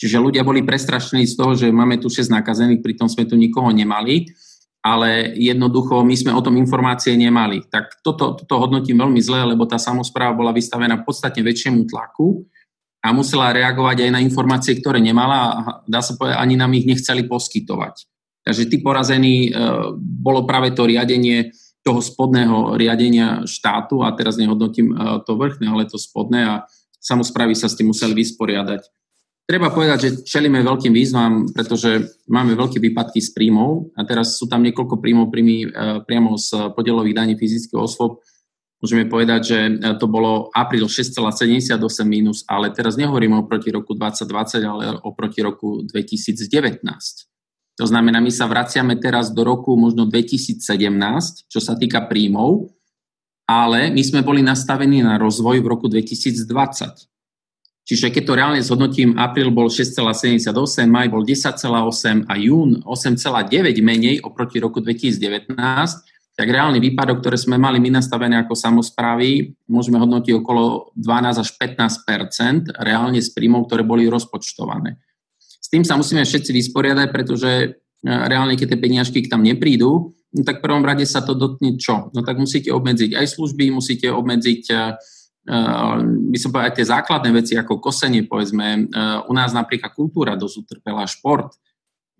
Čiže ľudia boli prestrašení z toho, že máme tu 6 nakazených, pritom sme tu nikoho nemali, ale jednoducho my sme o tom informácie nemali. Tak toto, toto hodnotím veľmi zle, lebo tá samozpráva bola vystavená podstatne väčšiemu tlaku a musela reagovať aj na informácie, ktoré nemala a dá sa povedať, ani nám ich nechceli poskytovať. Takže tí porazení e, bolo práve to riadenie toho spodného riadenia štátu, a teraz nehodnotím to vrchné, ale to spodné a samozprávy sa s tým museli vysporiadať. Treba povedať, že čelíme veľkým výzvam, pretože máme veľké výpadky z príjmov a teraz sú tam niekoľko príjmov príjmy, priamo z podielových daní fyzických osôb, môžeme povedať, že e, to bolo apríl 6,78 minus, ale teraz nehovorím oproti roku 2020, ale oproti roku 2019. To znamená, my sa vraciame teraz do roku možno 2017, čo sa týka príjmov, ale my sme boli nastavení na rozvoj v roku 2020. Čiže keď to reálne zhodnotím, apríl bol 6,78, maj bol 10,8 a jún 8,9 menej oproti roku 2019, tak reálny výpadok, ktoré sme mali my nastavené ako samozprávy, môžeme hodnotiť okolo 12 až 15% reálne z príjmov, ktoré boli rozpočtované. Tým sa musíme všetci vysporiadať, pretože e, reálne, keď tie peniažky tam neprídu, no tak v prvom rade sa to dotkne čo? No tak musíte obmedziť aj služby, musíte obmedziť uh, by som povedal, aj tie základné veci ako kosenie, povedzme, u nás napríklad kultúra dosť utrpela, šport,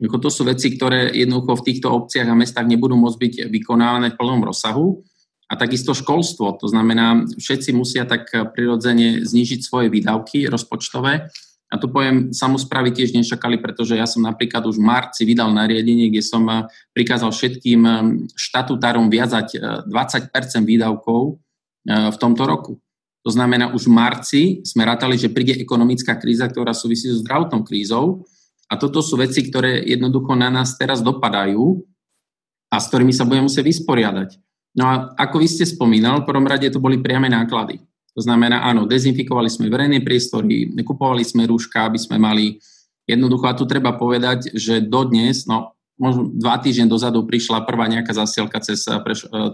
to sú veci, ktoré jednoducho v týchto obciach a mestách nebudú môcť byť vykonávané v plnom rozsahu. A takisto školstvo, to znamená, všetci musia tak prirodzene znižiť svoje výdavky rozpočtové. A tu poviem, samozprávy tiež nečakali, pretože ja som napríklad už v marci vydal nariadenie, kde som eh, prikázal všetkým eh, štatutárom viazať 20 eh, výdavkov v tomto roku. To znamená, už v marci sme rátali, že príde ekonomická kríza, ktorá súvisí so zdravotnou krízou a toto sú veci, ktoré jednoducho na nás teraz dopadajú a s ktorými sa budeme musieť vysporiadať. No a ako vy ste spomínal, v prvom rade to boli priame náklady. To znamená, áno, dezinfikovali sme verejné priestory, kupovali sme rúška, aby sme mali jednoducho, a tu treba povedať, že dodnes, no možno dva týždne dozadu prišla prvá nejaká zasielka cez,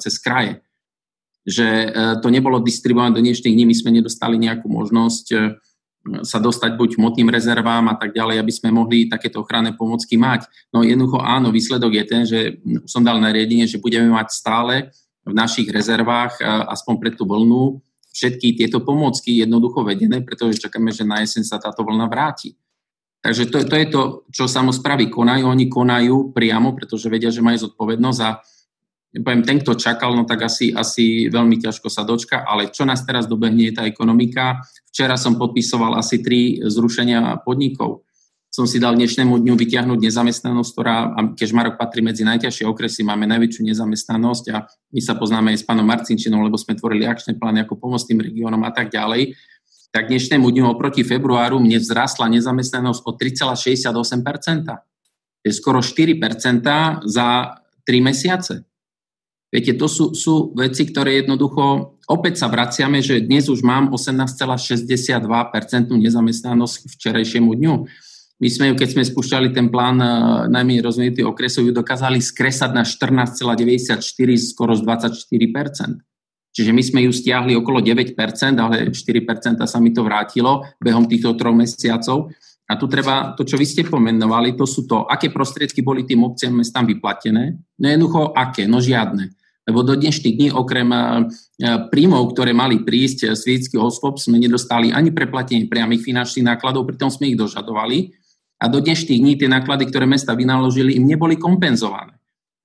cez kraje. Že e, to nebolo distribuované do dnešných dní, my sme nedostali nejakú možnosť sa dostať buď hmotným rezervám a tak ďalej, aby sme mohli takéto ochranné pomocky mať. No jednoducho áno, výsledok je ten, že som dal nariadenie, že budeme mať stále v našich rezervách aspoň pre tú vlnu všetky tieto pomocky jednoducho vedené, pretože čakáme, že na jeseň sa táto vlna vráti. Takže to, to je to, čo samozprávy konajú. Oni konajú priamo, pretože vedia, že majú zodpovednosť a poviem, ten, kto čakal, no tak asi, asi veľmi ťažko sa dočka, ale čo nás teraz dobehne je tá ekonomika. Včera som podpisoval asi tri zrušenia podnikov. Som si dal dnešnému dňu vyťahnuť nezamestnanosť, ktorá, keď Marok patrí medzi najťažšie okresy, máme najväčšiu nezamestnanosť a my sa poznáme aj s pánom Marcinčinom, lebo sme tvorili akčné plány ako pomôcť tým regiónom a tak ďalej. Tak dnešnému dňu oproti februáru mne vzrastla nezamestnanosť o 3,68%. To je skoro 4% za 3 mesiace. Viete, to sú, sú veci, ktoré jednoducho, opäť sa vraciame, že dnes už mám 18,62% nezamestnanosť včerajšiemu dňu. My sme ju, keď sme spúšťali ten plán eh, najmenej rozvinutých okresov, ju dokázali skresať na 14,94, skoro z 24%. Čiže my sme ju stiahli okolo 9%, ale 4% sa mi to vrátilo behom týchto troch mesiacov. A tu treba, to, čo vy ste pomenovali, to sú to, aké prostriedky boli tým obciam mestám vyplatené. No jednoducho, aké? No žiadne. Lebo do dnešných dní okrem e, príjmov, ktoré mali prísť z fyzických osôb, sme nedostali ani preplatenie priamých finančných nákladov, pritom sme ich dožadovali. A do dnešných dní tie náklady, ktoré mesta vynaložili, im neboli kompenzované.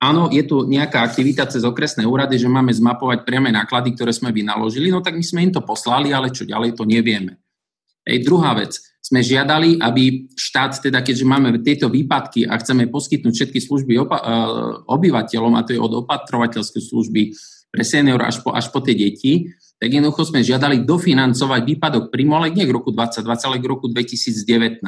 Áno, je tu nejaká aktivita cez okresné úrady, že máme zmapovať priame náklady, ktoré sme vynaložili, no tak my sme im to poslali, ale čo ďalej, to nevieme. Ej, druhá vec sme žiadali, aby štát, teda keďže máme tieto výpadky a chceme poskytnúť všetky služby opa- e, obyvateľom, a to je od opatrovateľskej služby pre senior až po, až po tie deti, tak jednoducho sme žiadali dofinancovať výpadok ale nie k roku 2020, ale k roku 2019.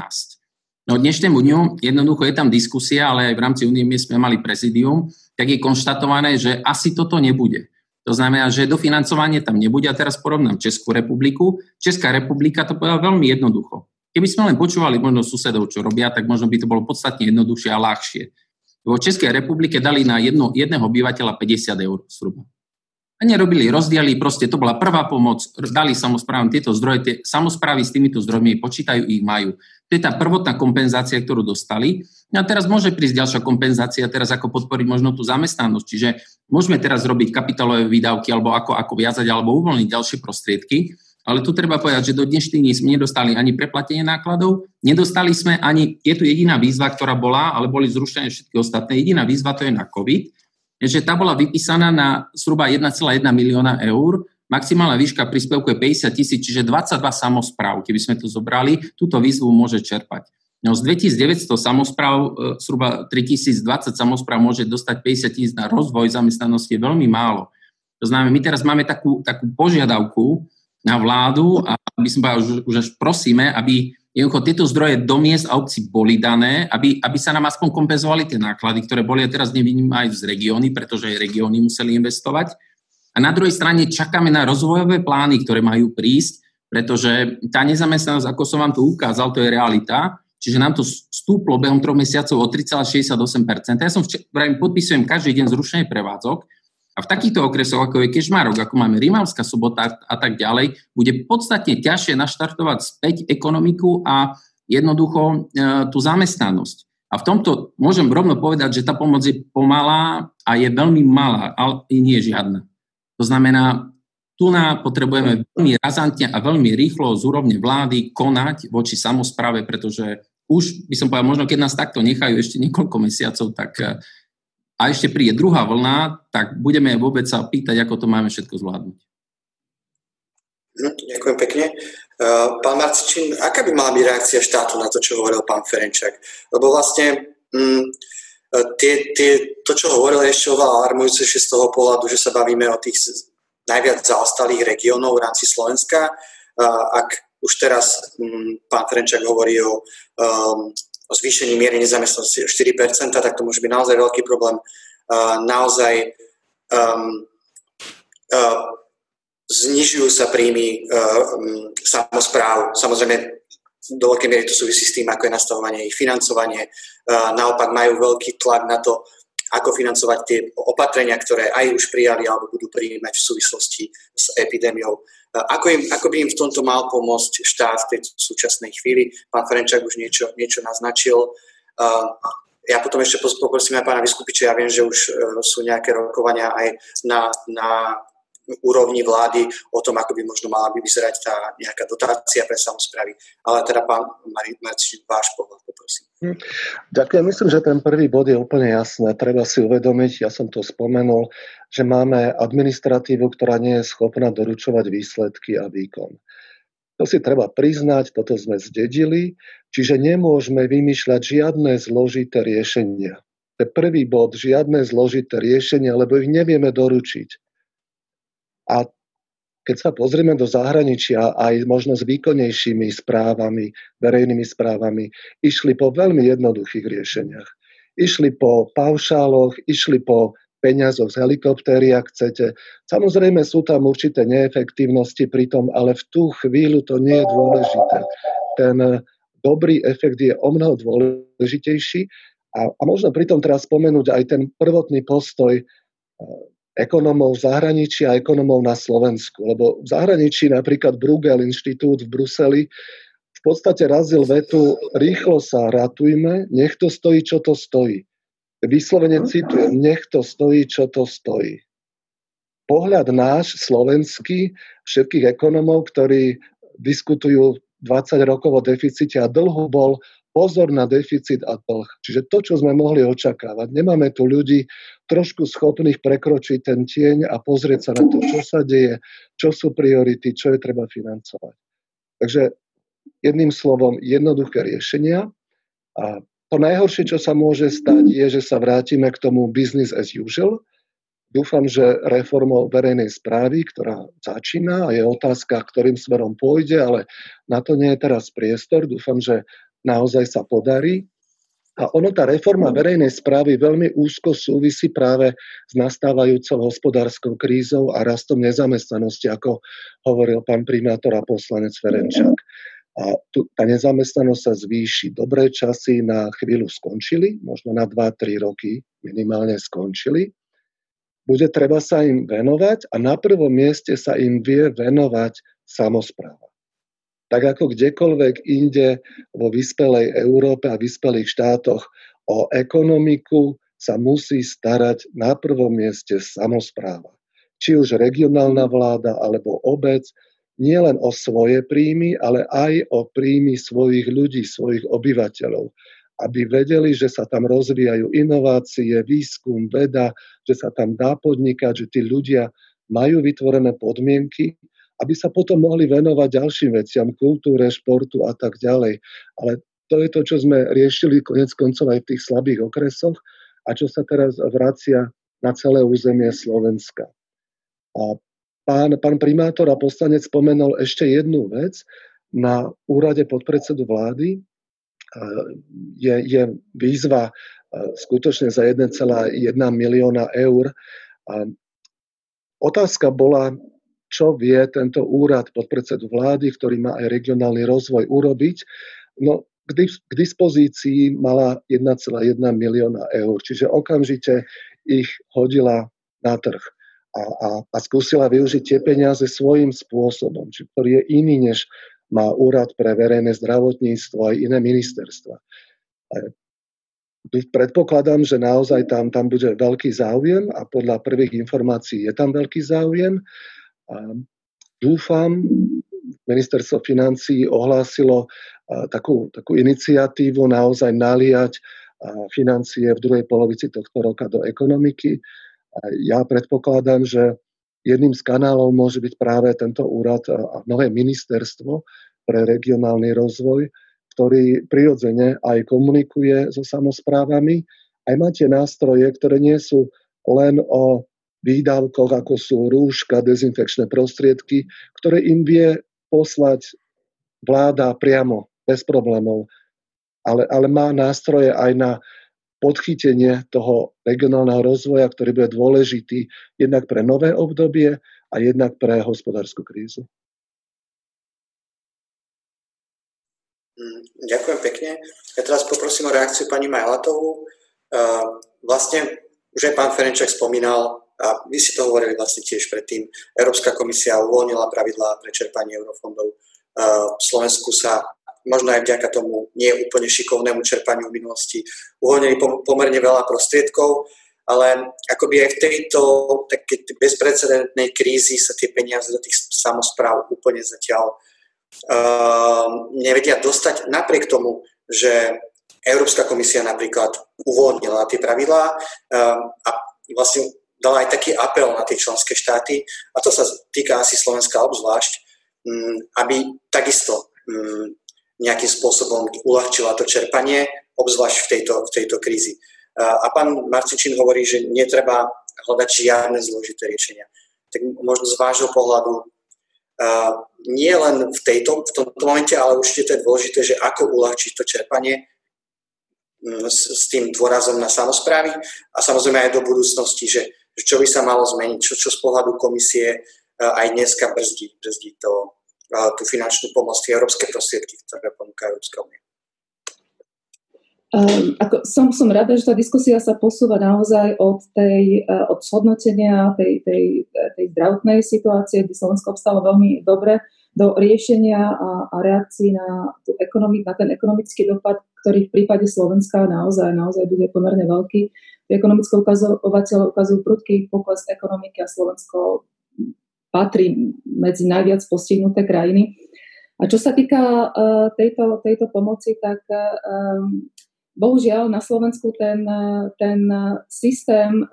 No dnešnému dňu jednoducho je tam diskusia, ale aj v rámci Unie sme mali prezidium, tak je konštatované, že asi toto nebude. To znamená, že dofinancovanie tam nebude. A teraz porovnám Českú republiku. Česká republika to povedala veľmi jednoducho. Keby sme len počúvali možno susedov, čo robia, tak možno by to bolo podstatne jednoduchšie a ľahšie. Vo Českej republike dali na jedno, jedného obyvateľa 50 eur zhruba. Nerobili rozdiely, proste to bola prvá pomoc, dali samozprávam tieto zdroje, tie samozprávy s týmito zdrojmi počítajú, ich majú. To je tá prvotná kompenzácia, ktorú dostali. No a teraz môže prísť ďalšia kompenzácia, teraz ako podporiť možno tú zamestnanosť. Čiže môžeme teraz robiť kapitálové výdavky, alebo ako, ako viazať, alebo uvoľniť ďalšie prostriedky. Ale tu treba povedať, že do dnešných dní sme nedostali ani preplatenie nákladov, nedostali sme ani, je tu jediná výzva, ktorá bola, ale boli zrušené všetky ostatné, jediná výzva to je na COVID. Že tá bola vypísaná na zhruba 1,1 milióna eur, maximálna výška príspevku je 50 tisíc, čiže 22 samozpráv, keby sme to zobrali, túto výzvu môže čerpať. No z 2900 samozpráv, e, zhruba 3020 samozpráv môže dostať 50 tisíc na rozvoj zamestnanosti, je veľmi málo. To znamená, my teraz máme takú, takú požiadavku na vládu a som povedal, už, už až prosíme, aby jednoducho tieto zdroje do miest a obcí boli dané, aby, aby sa nám aspoň kompenzovali tie náklady, ktoré boli a teraz nevidím aj z regióny, pretože aj regióny museli investovať. A na druhej strane čakáme na rozvojové plány, ktoré majú prísť, pretože tá nezamestnanosť, ako som vám tu ukázal, to je realita, čiže nám to stúplo behom troch mesiacov o 3,68%. Ja som včera, podpisujem každý deň zrušenie prevádzok, a v takýchto okresoch, ako je Kežmarok, ako máme Rimavská sobota a tak ďalej, bude podstatne ťažšie naštartovať späť ekonomiku a jednoducho e, tú zamestnanosť. A v tomto môžem rovno povedať, že tá pomoc je pomalá a je veľmi malá, ale nie je žiadna. To znamená, tu na potrebujeme veľmi razantne a veľmi rýchlo z úrovne vlády konať voči samozpráve, pretože už by som povedal, možno keď nás takto nechajú ešte niekoľko mesiacov, tak e, a ešte príde druhá vlna, tak budeme vôbec sa pýtať, ako to máme všetko zvládnuť. Hm, ďakujem pekne. Uh, pán Marcičín, aká by mala byť reakcia štátu na to, čo hovoril pán Ferenčak? Lebo vlastne um, tie, tie, to, čo hovoril, je ešte oveľa alarmujúcejšie z toho pohľadu, že sa bavíme o tých najviac zaostalých regiónov v rámci Slovenska. Uh, ak už teraz um, pán Ferenčak hovorí o um, o zvýšení miery nezamestnanosti o 4%, tak to môže byť naozaj veľký problém. Naozaj um, uh, znižujú sa príjmy uh, um, samozpráv. Samozrejme, do veľkej miery to súvisí s tým, ako je nastavovanie ich financovanie. Uh, naopak majú veľký tlak na to, ako financovať tie opatrenia, ktoré aj už prijali alebo budú prijímať v súvislosti s epidémiou. Ako, im, ako by im v tomto mal pomôcť štát v tejto súčasnej chvíli? Pán Ferenčák už niečo, niečo naznačil. Ja potom ešte poprosím aj pána Vyskupiča, ja viem, že už e, sú nejaké rokovania aj na, na úrovni vlády o tom, ako by možno mala by vyzerať tá nejaká dotácia pre samozprávy. Ale teda pán Marcič, váš pohľad, poprosím. Hm. Ďakujem. Myslím, že ten prvý bod je úplne jasný. Treba si uvedomiť, ja som to spomenul, že máme administratívu, ktorá nie je schopná doručovať výsledky a výkon. To si treba priznať, toto sme zdedili, čiže nemôžeme vymýšľať žiadne zložité riešenia. To je prvý bod, žiadne zložité riešenia, lebo ich nevieme doručiť. A keď sa pozrieme do zahraničia aj možno s výkonnejšími správami, verejnými správami, išli po veľmi jednoduchých riešeniach. Išli po paušáloch, išli po peniazoch z helikoptéry, ak chcete. Samozrejme sú tam určité neefektívnosti pri tom, ale v tú chvíľu to nie je dôležité. Ten dobrý efekt je o mnoho dôležitejší a, a možno pritom teraz spomenúť aj ten prvotný postoj ekonomov v zahraničí a ekonomov na Slovensku. Lebo v zahraničí napríklad Bruegel inštitút v Bruseli v podstate razil vetu rýchlo sa ratujme, nech to stojí, čo to stojí. Vyslovene citujem, nech to stojí, čo to stojí. Pohľad náš, slovenský, všetkých ekonomov, ktorí diskutujú 20 rokov o deficite a dlhu bol pozor na deficit a dlh. Čiže to, čo sme mohli očakávať. Nemáme tu ľudí trošku schopných prekročiť ten tieň a pozrieť sa na to, čo sa deje, čo sú priority, čo je treba financovať. Takže jedným slovom jednoduché riešenia. A to najhoršie, čo sa môže stať, je, že sa vrátime k tomu business as usual. Dúfam, že reformou verejnej správy, ktorá začína a je otázka, ktorým smerom pôjde, ale na to nie je teraz priestor. Dúfam, že naozaj sa podarí. A ono, tá reforma verejnej správy veľmi úzko súvisí práve s nastávajúcou hospodárskou krízou a rastom nezamestnanosti, ako hovoril pán primátor a poslanec Ferenčák. A tu, tá nezamestnanosť sa zvýši. Dobré časy na chvíľu skončili, možno na 2-3 roky minimálne skončili. Bude treba sa im venovať a na prvom mieste sa im vie venovať samozpráva tak ako kdekoľvek inde vo vyspelej Európe a vyspelých štátoch o ekonomiku sa musí starať na prvom mieste samozpráva. Či už regionálna vláda alebo obec, nie len o svoje príjmy, ale aj o príjmy svojich ľudí, svojich obyvateľov. aby vedeli, že sa tam rozvíjajú inovácie, výskum, veda, že sa tam dá podnikať, že tí ľudia majú vytvorené podmienky, aby sa potom mohli venovať ďalším veciam, kultúre, športu a tak ďalej. Ale to je to, čo sme riešili konec koncov aj v tých slabých okresoch a čo sa teraz vracia na celé územie Slovenska. A pán, pán primátor a poslanec spomenul ešte jednu vec. Na úrade podpredsedu vlády je, je výzva skutočne za 1,1 milióna eur. Otázka bola, čo vie tento úrad podpredsedu vlády, ktorý má aj regionálny rozvoj, urobiť. No, k dispozícii mala 1,1 milióna eur, čiže okamžite ich hodila na trh a, a, a skúsila využiť tie peniaze svojím spôsobom, či, ktorý je iný, než má úrad pre verejné zdravotníctvo aj iné ministerstva. Predpokladám, že naozaj tam, tam bude veľký záujem a podľa prvých informácií je tam veľký záujem. Dúfam, ministerstvo financí ohlásilo takú, takú iniciatívu naozaj naliať financie v druhej polovici tohto roka do ekonomiky. Ja predpokladám, že Jedným z kanálov môže byť práve tento úrad a nové ministerstvo pre regionálny rozvoj, ktorý prirodzene aj komunikuje so samozprávami, aj má tie nástroje, ktoré nie sú len o výdavkoch, ako sú rúška, dezinfekčné prostriedky, ktoré im vie poslať vláda priamo, bez problémov. Ale, ale má nástroje aj na podchytenie toho regionálneho rozvoja, ktorý bude dôležitý jednak pre nové obdobie a jednak pre hospodárskú krízu. Mm, ďakujem pekne. Ja teraz poprosím o reakciu pani Majlatovú. Vlastne už aj pán Ferenček spomínal, a vy si to hovorili vlastne tiež predtým, Európska komisia uvoľnila pravidlá pre čerpanie eurofondov. V Slovensku sa možno aj vďaka tomu nie úplne šikovnému čerpaniu v minulosti uvoľnili pomerne veľa prostriedkov, ale akoby aj v tejto také bezprecedentnej krízi sa tie peniaze do tých samozpráv úplne zatiaľ nevedia dostať napriek tomu, že Európska komisia napríklad uvoľnila tie pravidlá a vlastne dala aj taký apel na tie členské štáty, a to sa týka asi Slovenska obzvlášť, um, aby takisto um, nejakým spôsobom uľahčila to čerpanie, obzvlášť v tejto, v tejto krízi. A pán Marcičín hovorí, že netreba hľadať žiadne zložité riešenia. Tak možno z vášho pohľadu nie len v, tejto, v tomto momente, ale určite to je dôležité, že ako uľahčiť to čerpanie mm, s, s tým dôrazom na samozprávy a samozrejme aj do budúcnosti, že čo by sa malo zmeniť, čo, čo z pohľadu komisie aj dneska brzdí, brzdí to, tú finančnú pomoc, tie európske prostriedky, ktoré ponúka Európska únia. Um, ako som, som rada, že tá diskusia sa posúva naozaj od, tej, uh, od hodnotenia tej, tej, tej zdravotnej situácie, kde Slovensko obstalo veľmi dobre, do riešenia a, a reakcií na, tú ekonomi, na ten ekonomický dopad, ktorý v prípade Slovenska naozaj, naozaj bude pomerne veľký. Ekonomické ukazovateľe ukazujú prudký pokles ekonomiky a Slovensko patrí medzi najviac postihnuté krajiny. A čo sa týka uh, tejto, tejto pomoci, tak um, bohužiaľ na Slovensku ten, ten systém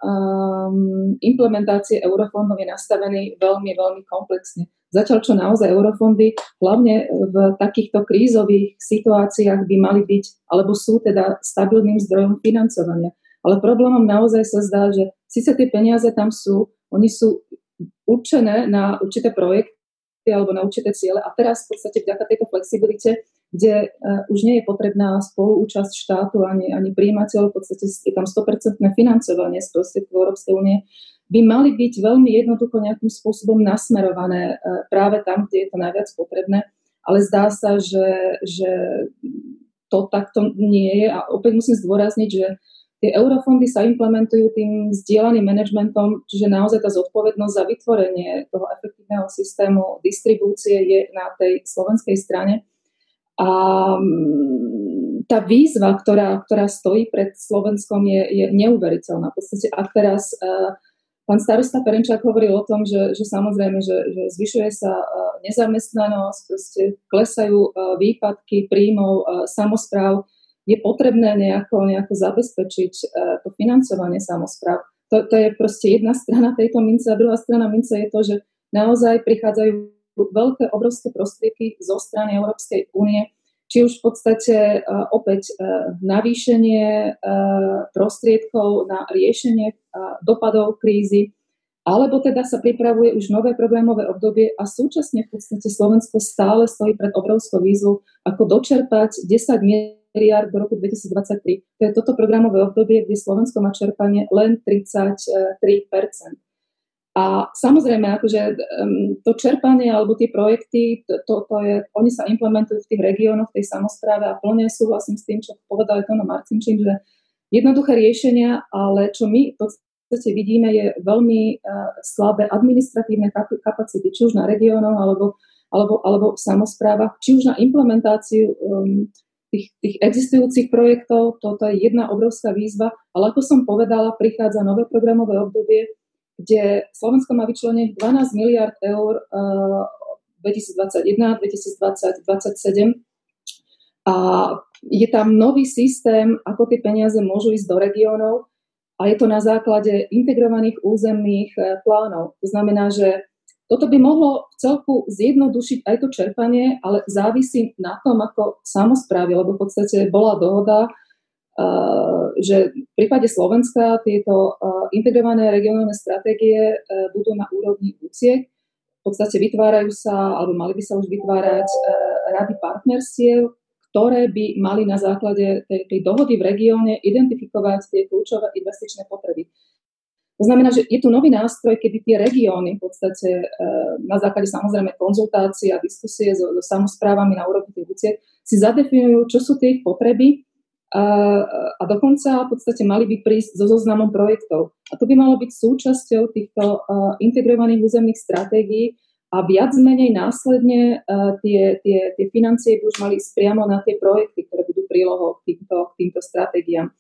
implementácie eurofondov je nastavený veľmi, veľmi komplexne. Zatiaľ, čo naozaj eurofondy, hlavne v takýchto krízových situáciách by mali byť, alebo sú teda stabilným zdrojom financovania. Ale problémom naozaj sa zdá, že síce tie peniaze tam sú, oni sú určené na určité projekty alebo na určité ciele a teraz v podstate vďaka tejto flexibilite, kde uh, už nie je potrebná spoluúčasť štátu ani, ani príjimateľ, v podstate je tam 100% financovanie z prostriedkov Európskej únie, by mali byť veľmi jednoducho nejakým spôsobom nasmerované uh, práve tam, kde je to najviac potrebné. Ale zdá sa, že, že to takto nie je a opäť musím zdôrazniť, že Tie eurofondy sa implementujú tým zdieľaným manažmentom, čiže naozaj tá zodpovednosť za vytvorenie toho efektívneho systému distribúcie je na tej slovenskej strane. A mm, tá výzva, ktorá, ktorá stojí pred Slovenskom, je, je neuveriteľná. V podstate, ak teraz uh, pán starosta Perenčák hovoril o tom, že, že samozrejme, že, že zvyšuje sa uh, nezamestnanosť, proste klesajú uh, výpadky príjmov samozpráv, je potrebné nejako, nejako zabezpečiť to financovanie samozpráv. To, to je proste jedna strana tejto mince a druhá strana mince je to, že naozaj prichádzajú veľké, obrovské prostriedky zo strany Európskej únie, či už v podstate uh, opäť uh, navýšenie prostriedkov na riešenie dopadov krízy, alebo teda sa pripravuje už nové problémové obdobie a súčasne v podstate Slovensko stále stojí pred obrovskou výzvou, ako dočerpať 10 miliard do roku 2023. To je toto programové obdobie, kde Slovensko má čerpanie len 33% a samozrejme, akože to čerpanie alebo tie projekty, to, to, je, oni sa implementujú v tých regiónoch, v tej samozpráve a plne súhlasím s tým, čo povedal Tono Marcinčík, že jednoduché riešenia, ale čo my v podstate vidíme, je veľmi uh, slabé administratívne kapacity, či už na regiónoch alebo, alebo, alebo v samozprávach, či už na implementáciu um, tých, tých existujúcich projektov, toto je jedna obrovská výzva, ale ako som povedala, prichádza nové programové obdobie, kde Slovensko má vyčlenených 12 miliard eur 2021, 2020, 2027 a je tam nový systém, ako tie peniaze môžu ísť do regiónov a je to na základe integrovaných územných e, plánov. To znamená, že toto by mohlo v celku zjednodušiť aj to čerpanie, ale závisí na tom, ako samozprávy, lebo v podstate bola dohoda, Eh, že v prípade Slovenska tieto eh, integrované regionálne stratégie eh, budú na úrovni UCIEK. V podstate vytvárajú sa, alebo mali by sa už vytvárať rady partnerstiev, ktoré by mali na základe tej, tej dohody v regióne identifikovať tie kľúčové investičné potreby. To znamená, že je tu nový nástroj, kedy tie regióny v podstate na základe samozrejme konzultácií a diskusie so, so samozprávami na úrovni tých UCIEK si zadefinujú, čo sú tie potreby a, a dokonca v podstate mali by prísť so zoznamom projektov. A to by malo byť súčasťou týchto uh, integrovaných územných stratégií a viac menej následne tie, tie, tie financie by už mali ísť priamo na tie projekty, ktoré budú prílohou k týmto, týmto stratégiám.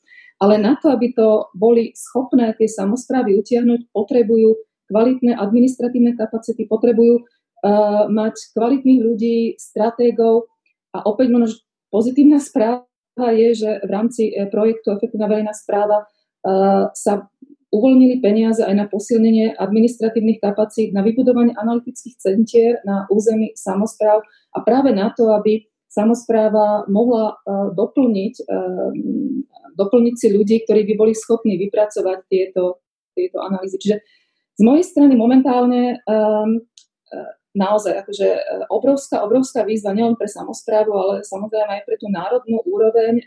Ale na to, aby to boli schopné tie samozprávy utiahnuť, potrebujú kvalitné administratívne kapacity, potrebujú uh, mať kvalitných ľudí, stratégov. A opäť možno pozitívna správa je, že v rámci e, projektu Efektívna verejná správa e, sa uvoľnili peniaze aj na posilnenie administratívnych kapacít, na vybudovanie analytických centier na území samozpráv a práve na to, aby samozpráva mohla uh, doplniť, uh, doplniť si ľudí, ktorí by boli schopní vypracovať tieto, tieto analýzy. Čiže z mojej strany momentálne um, naozaj akože e, obrovská, obrovská výzva nielen pre samozprávu, ale samozrejme aj pre tú národnú úroveň, e,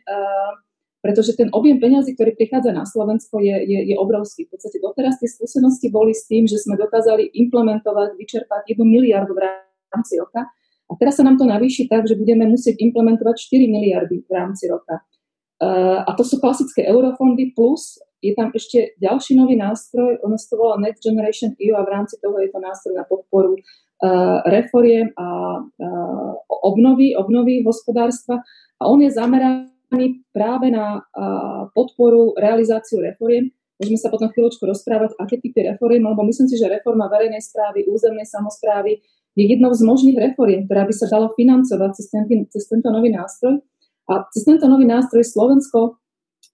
pretože ten objem peňazí, ktorý prichádza na Slovensko, je, je, je obrovský. V podstate doteraz tie skúsenosti boli s tým, že sme dokázali implementovať, vyčerpať 1 miliardu v rámci roka. A teraz sa nám to navýši tak, že budeme musieť implementovať 4 miliardy v rámci roka. E, a to sú klasické eurofondy plus je tam ešte ďalší nový nástroj, ono sa to volá Next Generation EU a v rámci toho je to nástroj na podporu Eh, reforiem a eh, obnovy, obnovy hospodárstva a on je zameraný práve na podporu, realizáciu reforiem. Môžeme sa potom chvíľočku rozprávať, aké typy reforiem, lebo myslím si, že reforma verejnej správy, územnej samozprávy je jednou z možných reforiem, ktorá by sa dala financovať cez, ten, cez tento nový nástroj. A cez tento nový nástroj Slovensko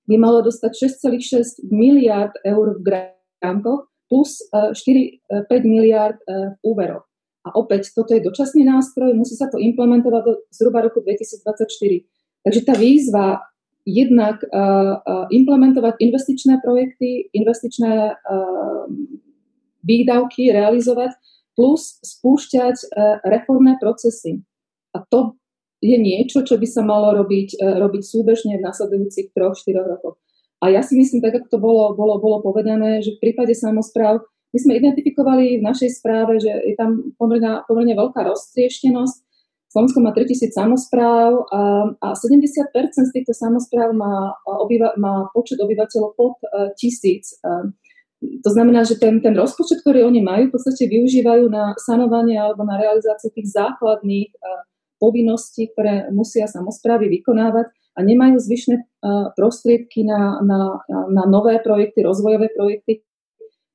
by malo dostať 6,6 miliard eur v grantoch plus 4-5 miliard v úveroch. A opäť, toto je dočasný nástroj, musí sa to implementovať do zhruba roku 2024. Takže tá výzva jednak implementovať investičné projekty, investičné výdavky realizovať, plus spúšťať uh, reformné procesy. A to je niečo, čo by sa malo robiť, uh, robiť súbežne v nasledujúcich troch, štyroch rokoch. A ja si myslím, tak ako to bolo, bolo, bolo povedané, že v prípade samozpráv my sme identifikovali v našej správe, že je tam pomerne, pomerne veľká roztrieštenosť. Slovensko má 3000 samozpráv a, a 70% z týchto samozpráv má, obyva, má počet obyvateľov pod uh, tisíc. Uh, to znamená, že ten, ten rozpočet, ktorý oni majú, v podstate využívajú na sanovanie alebo na realizáciu tých základných uh, povinností, ktoré musia samozprávy vykonávať a nemajú zvyšné uh, prostriedky na, na, na nové projekty, rozvojové projekty,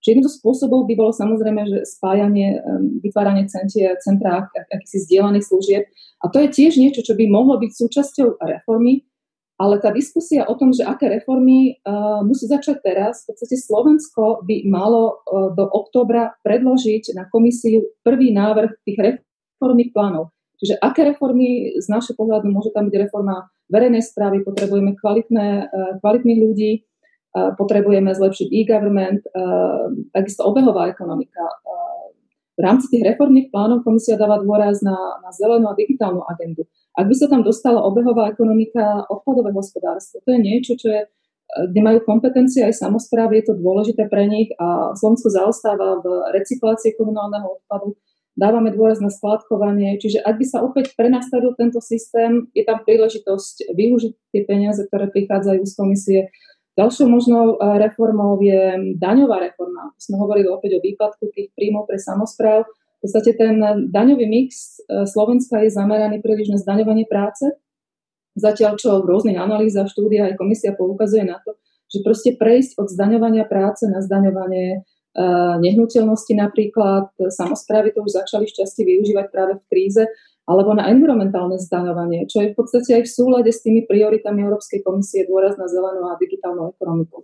Čiže jedným spôsobov by bolo samozrejme, že spájanie, vytváranie centie, centra akýsi zdieľaných služieb. A to je tiež niečo, čo by mohlo byť súčasťou reformy. Ale tá diskusia o tom, že aké reformy uh, musí začať teraz, v podstate Slovensko by malo uh, do októbra predložiť na komisiu prvý návrh tých reformných plánov. Čiže aké reformy z našho pohľadu môže tam byť reforma verejnej správy, potrebujeme kvalitné, uh, kvalitných ľudí, uh, potrebujeme zlepšiť e-government, uh, takisto obehová ekonomika. Uh, v rámci tých reformných plánov komisia dáva dôraz na, na zelenú a digitálnu agendu. Ak by sa tam dostala obehová ekonomika, odpadové hospodárstvo, to je niečo, čo je, kde majú kompetencie aj samozprávy, je to dôležité pre nich a Slovensko zaostáva v recyklácii komunálneho odpadu. Dávame dôraz na skladkovanie, čiže ak by sa opäť prenastavil tento systém, je tam príležitosť využiť tie peniaze, ktoré prichádzajú z komisie. Ďalšou možnou eh, reformou je daňová reforma. Sme hovorili opäť o výpadku tých príjmov pre samozpráv v podstate ten daňový mix e, Slovenska je zameraný príliš na zdaňovanie práce, zatiaľ čo v rôznych analýzach, štúdiách aj komisia poukazuje na to, že proste prejsť od zdaňovania práce na zdaňovanie uh, nehnuteľnosti napríklad, samozprávy to už začali šťastie využívať práve v kríze, alebo na environmentálne zdaňovanie, čo je v podstate aj v súlade s tými prioritami Európskej komisie dôraz na zelenú a digitálnu ekonomiku.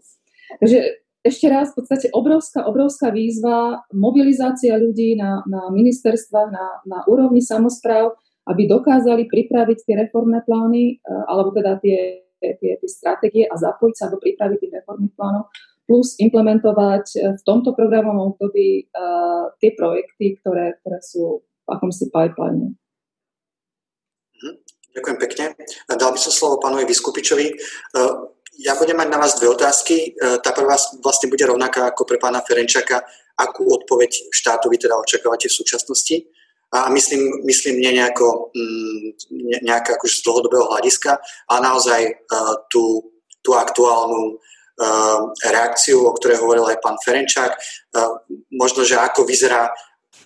Takže ešte raz, v podstate obrovská, obrovská výzva, mobilizácia ľudí na, na ministerstvách, na, na úrovni samozpráv, aby dokázali pripraviť tie reformné plány, eh, alebo teda tie, tie, tie stratégie a zapojiť sa do prípravy tých reformných plánov, plus implementovať eh, v tomto programovom období uh, tie projekty, ktoré, ktoré sú v akomsi pipeline. Mhm. Ďakujem pekne. Dal by som slovo pánovi Vyskupičovi. Ja budem mať na vás dve otázky. E, tá prvá vlastne bude rovnaká ako pre pána Ferenčaka. Akú odpoveď štátu vy teda očakávate v súčasnosti? A myslím, myslím nie nejako, mm, nejako akože z dlhodobého hľadiska, ale naozaj uh, tú, tú aktuálnu uh, reakciu, o ktorej hovoril aj pán Ferenčák. Možno, že ako vyzerá,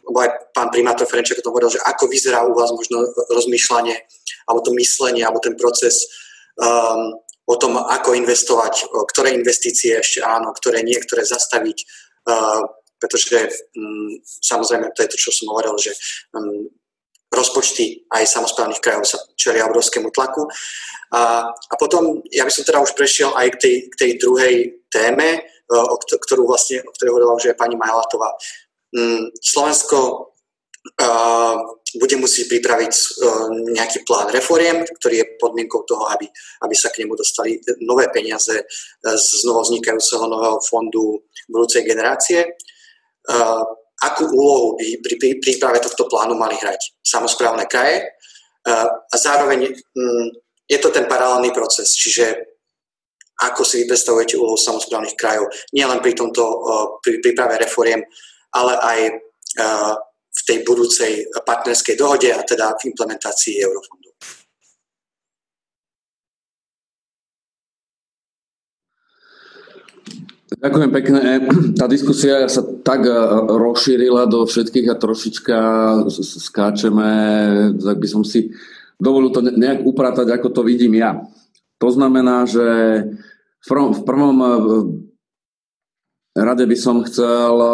lebo aj pán primátor Ferenčák o tom hovoril, že ako vyzerá u vás možno rozmýšľanie, alebo to myslenie, alebo ten proces o tom, ako investovať, ktoré investície ešte áno, ktoré nie, ktoré zastaviť, pretože mm, samozrejme to je to, čo som hovoril, že mm, rozpočty aj samozprávnych krajov sa čelia obrovskému tlaku. A, potom, ja by som teda už prešiel aj k tej, k tej druhej téme, o ktorú vlastne, o ktorej hovorila už aj pani Majlatová. Mm, Slovensko bude musieť pripraviť e, nejaký plán reforiem, ktorý je podmienkou toho, aby, aby sa k nemu dostali nové peniaze e, z znovu vznikajúceho nového fondu budúcej generácie. E, akú úlohu by pri príprave tohto plánu mali hrať samozprávne kraje? A zároveň mm, je to ten paralelný proces, čiže ako si vy predstavujete úlohu samozprávnych krajov, nielen pri tomto pri príprave reforiem, ale aj v tej budúcej partnerskej dohode a teda v implementácii eurofondu. Ďakujem pekne. Tá diskusia sa tak eh, rozšírila do všetkých a trošička skáčeme, tak by som si dovolil to nejak upratať, ako to vidím ja. To znamená, že v prvom eh, Rade by som chcel eh,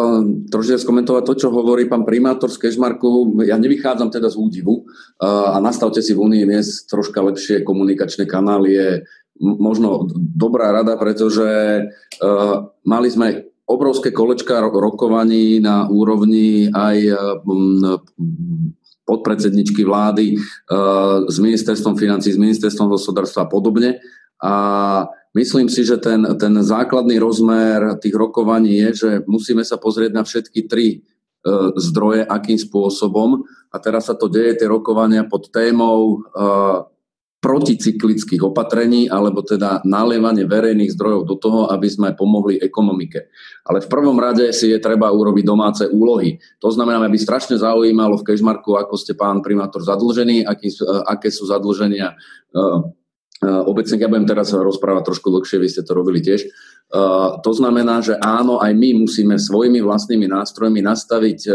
trošku skomentovať to, čo hovorí pán primátor z Kešmarku. Ja nevychádzam teda z údivu eh, a nastavte si v Únii dnes troška lepšie komunikačné kanály je možno dobrá rada, pretože eh, mali sme obrovské kolečka rokovaní na úrovni aj podpredsedničky vlády s ministerstvom financí, s ministerstvom hospodárstva a podobne. A Myslím si, že ten, ten základný rozmer tých rokovaní je, že musíme sa pozrieť na všetky tri e, zdroje, akým spôsobom. A teraz sa to deje, tie rokovania pod témou e, proticyklických opatrení, alebo teda nalievanie verejných zdrojov do toho, aby sme pomohli ekonomike. Ale v prvom rade si je treba urobiť domáce úlohy. To znamená, aby strašne zaujímalo v Kežmarku, ako ste pán primátor zadlžený, aký, e, aké sú zadlženia e, obecne, ja budem teraz rozprávať trošku dlhšie, vy ste to robili tiež. To znamená, že áno, aj my musíme svojimi vlastnými nástrojmi nastaviť e,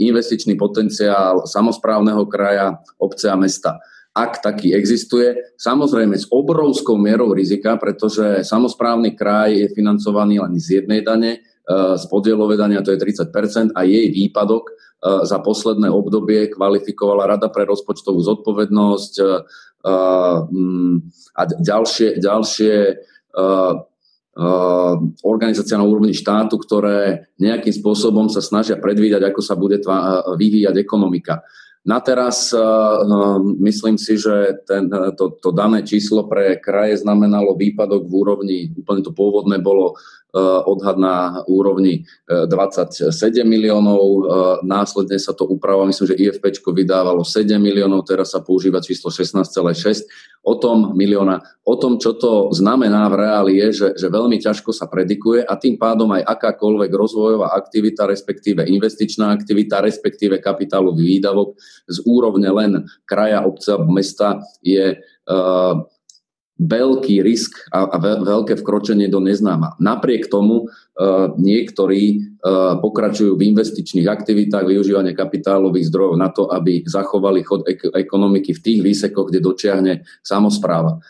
investičný potenciál samozprávneho kraja, obce a mesta. Ak taký existuje, samozrejme s obrovskou mierou rizika, pretože samozprávny kraj je financovaný len z jednej dane, e, z podielové dania to je 30% a jej výpadok E, za posledné obdobie kvalifikovala Rada pre rozpočtovú zodpovednosť, a ďalšie, ďalšie organizácia na úrovni štátu, ktoré nejakým spôsobom sa snažia predvídať, ako sa bude vyvíjať ekonomika. Na teraz myslím si, že ten, to, to dané číslo pre kraje znamenalo výpadok v úrovni, úplne to pôvodné bolo Eh, odhad na úrovni 27 eh, miliónov, eh, následne sa to upravilo, myslím, že IFP vydávalo 7 miliónov, teraz sa používa číslo 16,6 o tom milióna. O tom, čo to znamená v reáli je, že, že veľmi ťažko sa predikuje a tým pádom aj akákoľvek rozvojová aktivita, respektíve investičná aktivita, respektíve kapitálový výdavok z úrovne len kraja, obce alebo mesta je uh, veľký risk a, a veľké vkročenie do neznáma. Napriek tomu uh, niektorí uh, pokračujú v investičných aktivitách, využívanie kapitálových zdrojov na to, aby zachovali chod ek- ekonomiky v tých výsekoch, kde dočiahne samozpráva.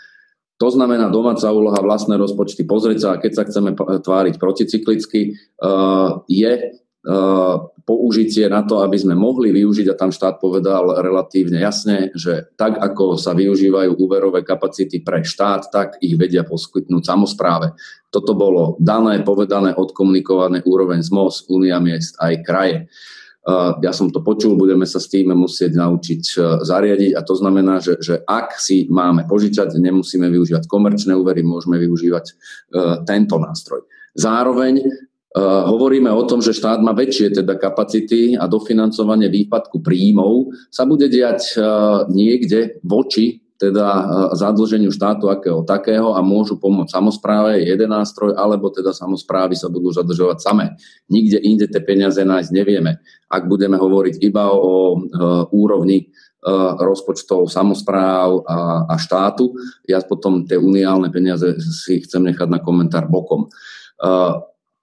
To znamená domáca úloha, vlastné rozpočty, pozrieť sa, keď sa chceme tváriť proticyklicky, je použitie na to, aby sme mohli využiť, a tam štát povedal relatívne jasne, že tak ako sa využívajú úverové kapacity pre štát, tak ich vedia poskytnúť samozpráve. Toto bolo dané, povedané, odkomunikované úroveň z MOS, Únia miest aj kraje. Ja som to počul, budeme sa s tým musieť naučiť eh, zariadiť a to znamená, že, že ak si máme požičať, nemusíme využívať komerčné úvery, môžeme využívať tento nástroj. Zároveň hovoríme o tom, že štát má väčšie teda kapacity a dofinancovanie výpadku príjmov sa bude diať uh, niekde voči teda uh, zadlženiu štátu akého takého a môžu pomôcť samozpráve, jeden nástroj, alebo teda samozprávy sa budú zadlžovať samé. Nikde inde tie peniaze nájsť nevieme. Ak budeme hovoriť iba o úrovni rozpočtov samozpráv a, a štátu, ja potom tie uniálne peniaze si chcem nechať na komentár bokom.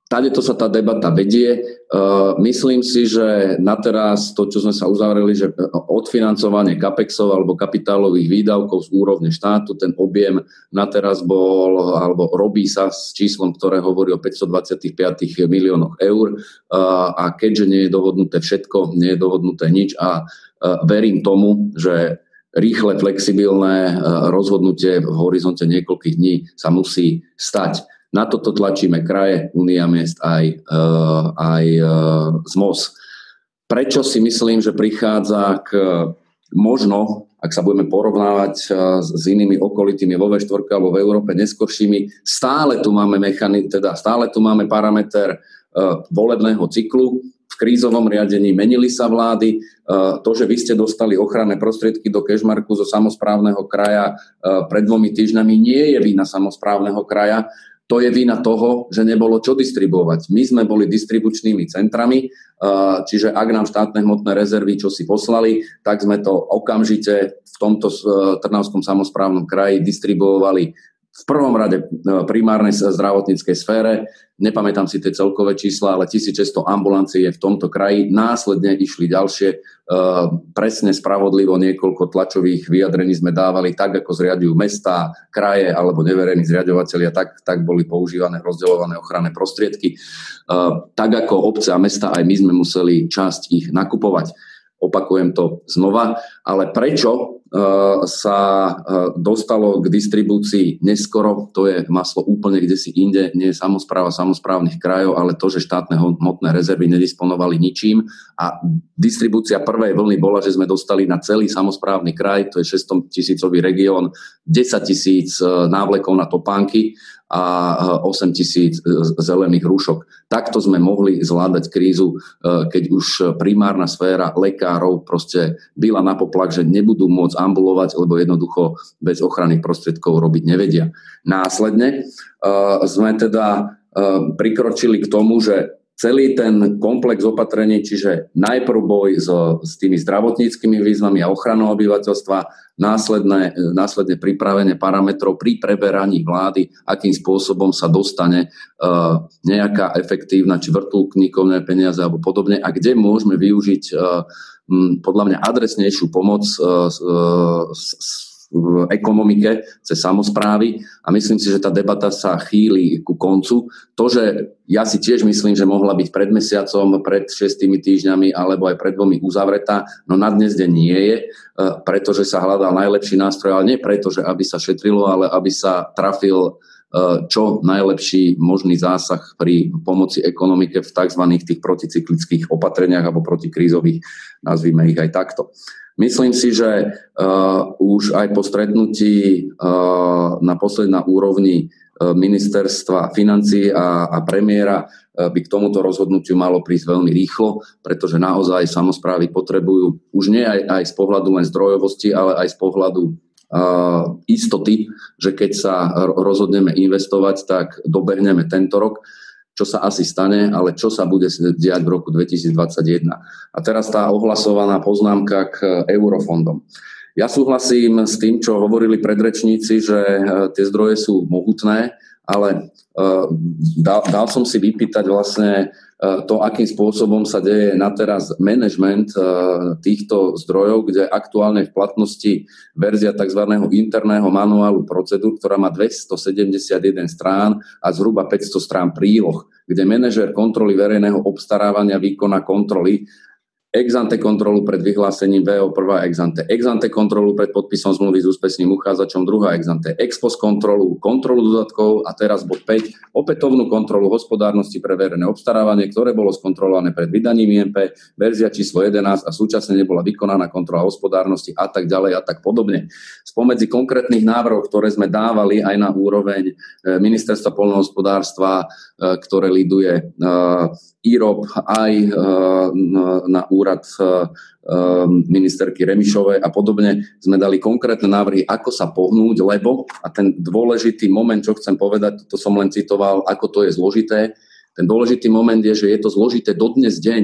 Tade to sa tá debata vedie. Uh, myslím si, že na teraz to, čo sme sa uzavreli, že odfinancovanie CAPEXov alebo kapitálových výdavkov z úrovne štátu, ten objem na teraz bol, alebo robí sa s číslom, ktoré hovorí o 525 miliónoch eur uh, a keďže nie je dohodnuté všetko, nie je dohodnuté nič a uh, verím tomu, že rýchle, flexibilné rozhodnutie v horizonte niekoľkých dní sa musí stať. Na toto tlačíme kraje, Unia miest aj, uh, aj uh, z MOS. Prečo si myslím, že prichádza k možno, ak sa budeme porovnávať uh, s inými okolitými vo V4 alebo v Európe neskoršími, stále tu máme mechani- teda stále tu máme parameter volebného cyklu, v krízovom riadení menili sa vlády. To, že vy ste dostali ochranné prostriedky do kešmarku zo samozprávneho kraja pred dvomi týždňami, nie je vina samozprávneho kraja to je vina toho, že nebolo čo distribuovať. My sme boli distribučnými centrami, čiže ak nám štátne hmotné rezervy čo si poslali, tak sme to okamžite v tomto Trnavskom samozprávnom kraji distribuovali v prvom rade e, primárnej zdravotníckej sfére, nepamätám si tie celkové čísla, ale 1600 ambulancií je v tomto kraji. Následne išli ďalšie, e, presne spravodlivo niekoľko tlačových vyjadrení sme dávali tak, ako zriadujú mesta, kraje alebo neverejní zriadovateľia, tak, tak boli používané rozdeľované ochranné prostriedky. E, tak ako obce a mesta, aj my sme museli časť ich nakupovať. Opakujem to znova, ale prečo Eh, sa eh, dostalo k distribúcii neskoro, to je maslo úplne kde si inde, nie je samozpráva samozprávnych krajov, ale to, že štátne hmotné rezervy nedisponovali ničím a distribúcia prvej vlny bola, že sme dostali na celý samozprávny kraj, to je 600 tisícový región, 10 tisíc eh, návlekov na topánky a 8 tisíc zelených rúšok. Takto sme mohli zvládať krízu, keď už primárna sféra lekárov proste byla na poplak, že nebudú môcť ambulovať, lebo jednoducho bez ochranných prostriedkov robiť nevedia. Následne sme teda prikročili k tomu, že celý ten komplex opatrení, čiže najprv boj s, s tými zdravotníckými výzvami a ochranou obyvateľstva, následné, následne pripravenie parametrov pri preberaní vlády, akým spôsobom sa dostane uh, nejaká efektívna či vrtulkníkovné peniaze alebo podobne a kde môžeme využiť uh, podľa mňa adresnejšiu pomoc uh, uh, v ekonomike, cez samozprávy a myslím si, že tá debata sa chýli ku koncu. To, že ja si tiež myslím, že mohla byť pred mesiacom, pred šestými týždňami alebo aj pred dvomi uzavretá, no na dnes deň nie je, e, pretože sa hľadal najlepší nástroj, ale nie preto, že aby sa šetrilo, ale aby sa trafil e, čo najlepší možný zásah pri pomoci ekonomike v tzv. tých proticyklických opatreniach alebo protikrízových, nazvime ich aj takto. Myslím si, že uh, už aj po stretnutí uh, na posledná úrovni uh, ministerstva financí a, a premiéra uh, by k tomuto rozhodnutiu malo prísť veľmi rýchlo, pretože naozaj samozprávy potrebujú už nie aj, aj z pohľadu len zdrojovosti, ale aj z pohľadu uh, istoty, že keď sa rozhodneme investovať, tak dobehneme tento rok čo sa asi stane, ale čo sa bude diať v roku 2021. A teraz tá ohlasovaná poznámka k eurofondom. Ja súhlasím s tým, čo hovorili predrečníci, že e, tie zdroje sú mohutné, ale e, dal, dal som si vypýtať vlastne E, to, akým spôsobom sa deje na teraz management e, týchto zdrojov, kde aktuálne v platnosti verzia tzv. interného manuálu procedúr, ktorá má 271 strán a zhruba 500 strán príloh, kde manažer kontroly verejného obstarávania výkona kontroly ex ante kontrolu pred vyhlásením VO prvá ex ante, ex ante kontrolu pred podpisom zmluvy s úspešným uchádzačom druhá ex ante, ex post kontrolu, kontrolu dodatkov a teraz bod 5, opätovnú kontrolu hospodárnosti pre verejné obstarávanie, ktoré bolo skontrolované pred vydaním IMP, verzia číslo 11 a súčasne nebola vykonaná kontrola hospodárnosti a tak ďalej a tak podobne. Spomedzi konkrétnych návrhov, ktoré sme dávali aj na úroveň eh, ministerstva polnohospodárstva, eh, ktoré liduje eh, IROP aj e, na úrad e, e, ministerky Remišovej a podobne sme dali konkrétne návrhy, ako sa pohnúť, lebo, a ten dôležitý moment, čo chcem povedať, to som len citoval, ako to je zložité, ten dôležitý moment je, že je to zložité dodnes deň.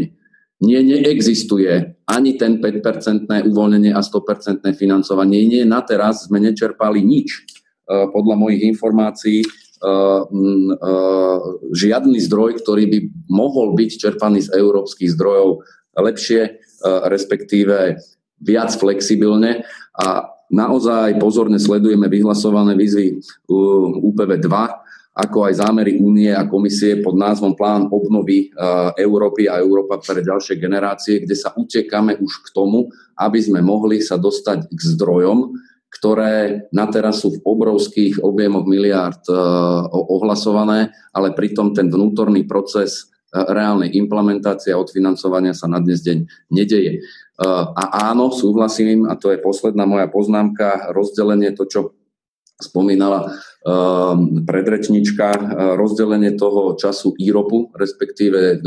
Nie, neexistuje ani ten 5-percentné uvoľnenie a 100% financovanie. Nie, na teraz sme nečerpali nič. Podľa mojich informácií žiadny zdroj, ktorý by mohol byť čerpaný z európskych zdrojov lepšie, respektíve viac flexibilne. A naozaj pozorne sledujeme vyhlasované výzvy UPV 2, ako aj zámery únie a komisie pod názvom Plán obnovy Európy a Európa pre ďalšie generácie, kde sa utekáme už k tomu, aby sme mohli sa dostať k zdrojom, ktoré na teraz sú v obrovských objemoch miliárd e, ohlasované, ale pritom ten vnútorný proces e, reálnej implementácie a odfinancovania sa na dnes deň nedeje. E, a áno, súhlasím, a to je posledná moja poznámka, rozdelenie to, čo spomínala predrečnička, rozdelenie toho času IROPu, respektíve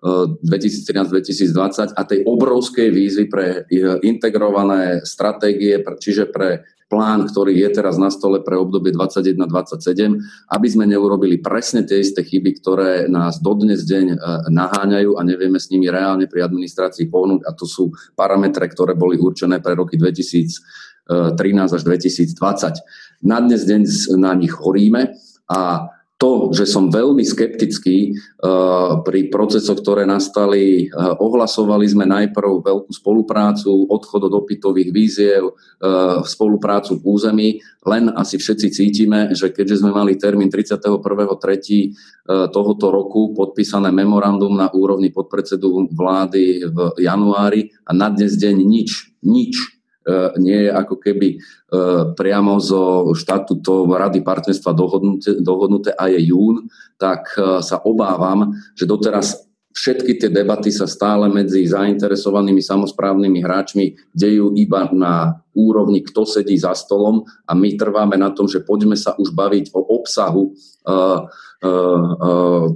2013-2020 a tej obrovskej výzvy pre integrované stratégie, čiže pre plán, ktorý je teraz na stole pre obdobie 2021-2027, aby sme neurobili presne tie isté chyby, ktoré nás dodnes deň e, naháňajú a nevieme s nimi reálne pri administrácii pohnúť a to sú parametre, ktoré boli určené pre roky 2013 až 2020. Na dnes deň na nich horíme a to, že som veľmi skeptický uh, pri procesoch, ktoré nastali, uh, ohlasovali sme najprv veľkú spoluprácu, odchod od opytových víziev, uh, spoluprácu v území, len asi všetci cítime, že keďže sme mali termín 31.3. tohoto roku podpísané memorandum na úrovni podpredsedu vlády v januári a na dnes deň nič, nič nie je ako keby e, priamo zo štatútov Rady partnerstva dohodnuté, dohodnuté a je jún, tak e, sa obávam, že doteraz všetky tie debaty sa stále medzi zainteresovanými samozprávnymi hráčmi dejú iba na úrovni, kto sedí za stolom a my trváme na tom, že poďme sa už baviť o obsahu uh, uh,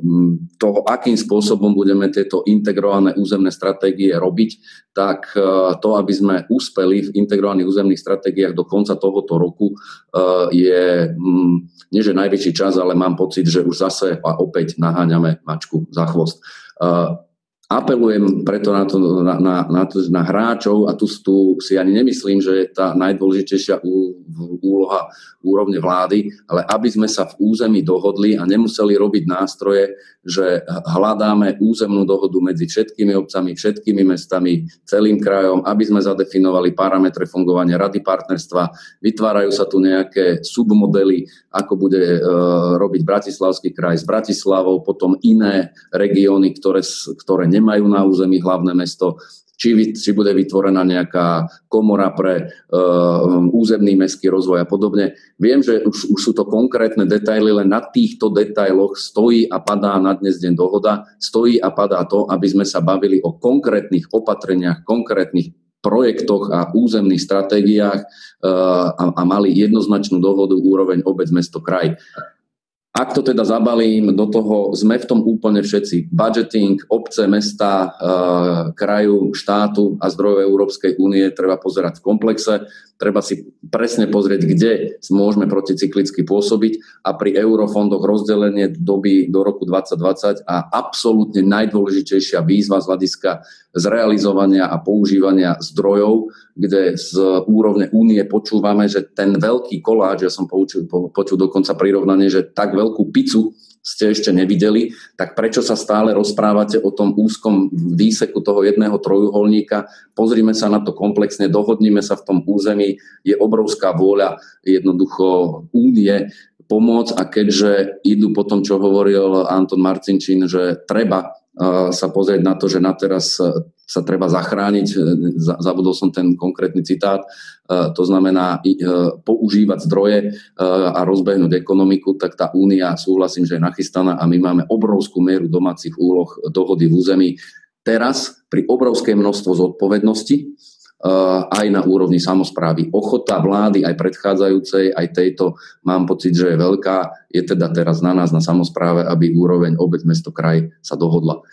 toho, akým spôsobom budeme tieto integrované územné stratégie robiť, tak to, aby sme úspeli v integrovaných územných stratégiách do konca tohoto roku, je um, nie že najväčší čas, ale mám pocit, že už zase a opäť naháňame mačku za chvost. uh, apelujem preto na, to, na, na, na, to, na hráčov a tu, tu si ani nemyslím, že je tá najdôležitejšia úloha úrovne vlády, ale aby sme sa v území dohodli a nemuseli robiť nástroje, že hľadáme územnú dohodu medzi všetkými obcami, všetkými mestami, celým krajom, aby sme zadefinovali parametre fungovania rady partnerstva. Vytvárajú sa tu nejaké submodely, ako bude e, robiť Bratislavský kraj s Bratislavou, potom iné regióny, ktoré, ktoré nemajú na území hlavné mesto či, či bude vytvorená nejaká komora pre uh, územný mestský rozvoj a podobne. Viem, že už, už sú to konkrétne detaily, len na týchto detailoch stojí a padá na dnes deň dohoda, stojí a padá to, aby sme sa bavili o konkrétnych opatreniach, konkrétnych projektoch a územných stratégiách uh, a, a mali jednoznačnú dohodu úroveň obec, mesto, kraj. Ak to teda zabalím, do toho sme v tom úplne všetci. Budgeting, obce, mesta, eh, kraju, štátu a zdrojov Európskej únie treba pozerať v komplexe. Treba si presne pozrieť, kde môžeme proticyklicky pôsobiť a pri eurofondoch rozdelenie doby do roku 2020 a absolútne najdôležitejšia výzva z hľadiska zrealizovania a používania zdrojov, kde z úrovne únie počúvame, že ten veľký koláč, ja som počul, počul dokonca prirovnanie, že tak veľkú pizzu ste ešte nevideli, tak prečo sa stále rozprávate o tom úzkom výseku toho jedného trojuholníka? Pozrime sa na to komplexne, dohodnime sa v tom území, je obrovská vôľa jednoducho únie pomôcť a keďže idú po tom, čo hovoril Anton Marcinčín, že treba sa pozrieť na to, že na teraz sa treba zachrániť, e, zabudol som ten konkrétny citát, to znamená používať zdroje a rozbehnúť ekonomiku, tak tá únia, súhlasím, že je nachystaná a my máme obrovskú mieru domácich úloh dohody v území. Teraz pri obrovské množstvo zodpovednosti, aj na úrovni samozprávy. Ochota vlády aj predchádzajúcej, aj tejto, mám pocit, že je veľká. Je teda teraz na nás, na samozpráve, aby úroveň obec, mesto, kraj sa dohodla.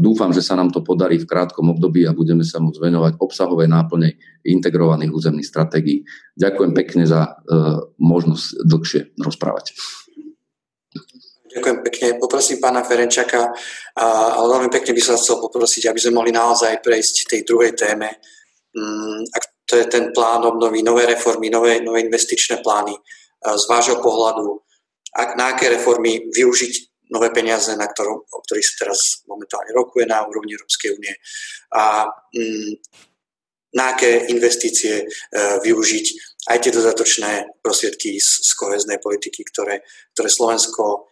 Dúfam, že sa nám to podarí v krátkom období a budeme sa môcť venovať obsahovej náplne integrovaných územných stratégií. Ďakujem pekne za možnosť dlhšie rozprávať. Ďakujem pekne. Poprosím pána Ferenčaka, ale veľmi pekne by som chcel poprosiť, aby sme mohli naozaj prejsť tej druhej téme, ak to je ten plán obnovy, nové reformy, nové, nové investičné plány z vášho pohľadu, ak, na aké reformy využiť nové peniaze, na ktorom, o ktorých sa teraz momentálne rokuje na úrovni Európskej únie a mm, na aké investície e, využiť aj tie dodatočné prostriedky z, z koheznej politiky, ktoré, ktoré Slovensko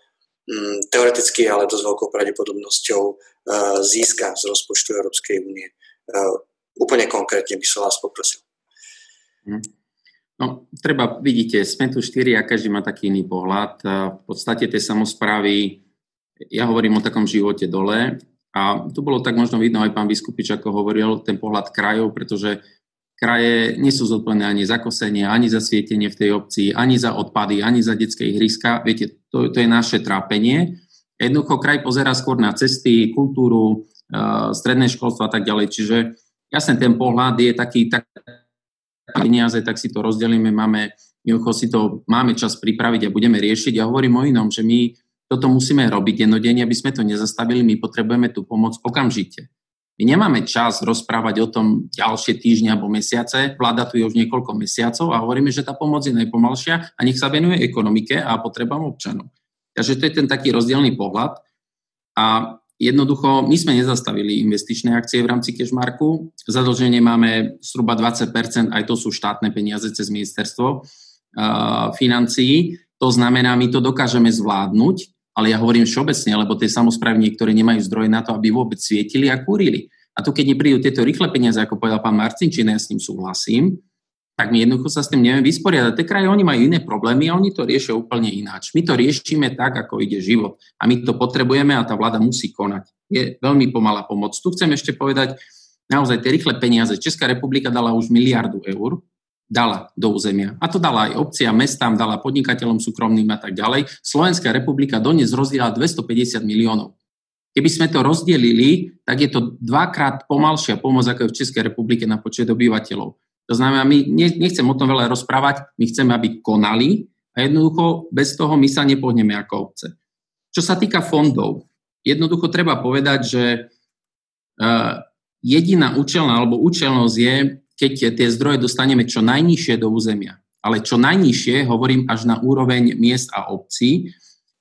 mm, teoreticky, ale dosť veľkou pravdepodobnosťou e, získa z rozpočtu Európskej únie. E, úplne konkrétne by som vás poprosil. Mhm. No, treba, vidíte, sme tu štyri a každý má taký iný pohľad. V podstate tie samozprávy, ja hovorím o takom živote dole a tu bolo tak možno vidno aj pán Vyskupič, ako hovoril, ten pohľad krajov, pretože kraje nie sú zodpovedné ani za kosenie, ani za svietenie v tej obci, ani za odpady, ani za detské ihriska. Viete, to, to je naše trápenie. Jednoducho kraj pozera skôr na cesty, kultúru, stredné školstvo a tak ďalej. Čiže Jasne, ten pohľad je taký, tak peniaze, tak si to rozdelíme, máme, si to, máme čas pripraviť a budeme riešiť. Ja hovorím o inom, že my toto musíme robiť dennodenne, aby sme to nezastavili, my potrebujeme tú pomoc okamžite. My nemáme čas rozprávať o tom ďalšie týždne alebo mesiace, vláda tu je už niekoľko mesiacov a hovoríme, že tá pomoc je najpomalšia a nech sa venuje ekonomike a potrebám občanov. Takže to je ten taký rozdielný pohľad. A Jednoducho, my sme nezastavili investičné akcie v rámci Kešmarku. Zadlženie máme zhruba 20%, aj to sú štátne peniaze cez ministerstvo uh, financií. To znamená, my to dokážeme zvládnuť, ale ja hovorím všeobecne, lebo tie samozprávy niektoré nemajú zdroje na to, aby vôbec svietili a kúrili. A tu, keď neprídu tieto rýchle peniaze, ako povedal pán Marcinčín, ja s tým súhlasím, tak my jednoducho sa s tým nevieme vysporiadať. Tie kraje, oni majú iné problémy a oni to riešia úplne ináč. My to riešime tak, ako ide život. A my to potrebujeme a tá vláda musí konať. Je veľmi pomalá pomoc. Tu chcem ešte povedať, naozaj tie rýchle peniaze. Česká republika dala už miliardu eur, dala do územia. A to dala aj obciam, mestám, dala podnikateľom súkromným a tak ďalej. Slovenská republika dnes rozdiela 250 miliónov. Keby sme to rozdelili, tak je to dvakrát pomalšia pomoc, ako je v Českej republike na počet obyvateľov. To znamená, my nechcem o tom veľa rozprávať, my chceme, aby konali a jednoducho bez toho my sa nepohneme ako obce. Čo sa týka fondov, jednoducho treba povedať, že jediná účelná alebo účelnosť je, keď tie zdroje dostaneme čo najnižšie do územia. Ale čo najnižšie, hovorím až na úroveň miest a obcí,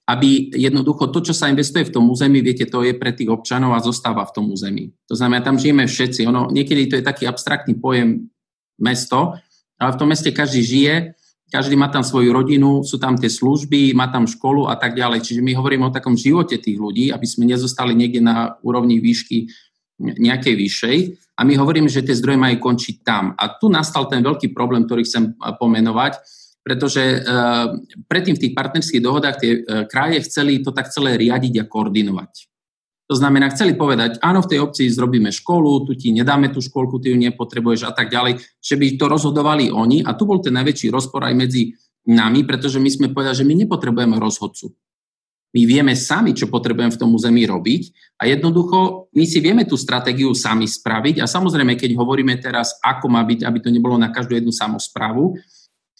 aby jednoducho to, čo sa investuje v tom území, viete, to je pre tých občanov a zostáva v tom území. To znamená, tam žijeme všetci. Ono, niekedy to je taký abstraktný pojem mesto, ale v tom meste každý žije, každý má tam svoju rodinu, sú tam tie služby, má tam školu a tak ďalej. Čiže my hovoríme o takom živote tých ľudí, aby sme nezostali niekde na úrovni výšky nejakej vyššej. A my hovoríme, že tie zdroje majú končiť tam. A tu nastal ten veľký problém, ktorý chcem pomenovať, pretože uh, predtým v tých partnerských dohodách tie uh, kraje chceli to tak celé riadiť a koordinovať. To znamená, chceli povedať, áno, v tej obci zrobíme školu, tu ti nedáme tú školku, ty ju nepotrebuješ a tak ďalej, že by to rozhodovali oni. A tu bol ten najväčší rozpor aj medzi nami, pretože my sme povedali, že my nepotrebujeme rozhodcu. My vieme sami, čo potrebujeme v tom území robiť a jednoducho my si vieme tú stratégiu sami spraviť. A samozrejme, keď hovoríme teraz, ako má byť, aby to nebolo na každú jednu samozprávu,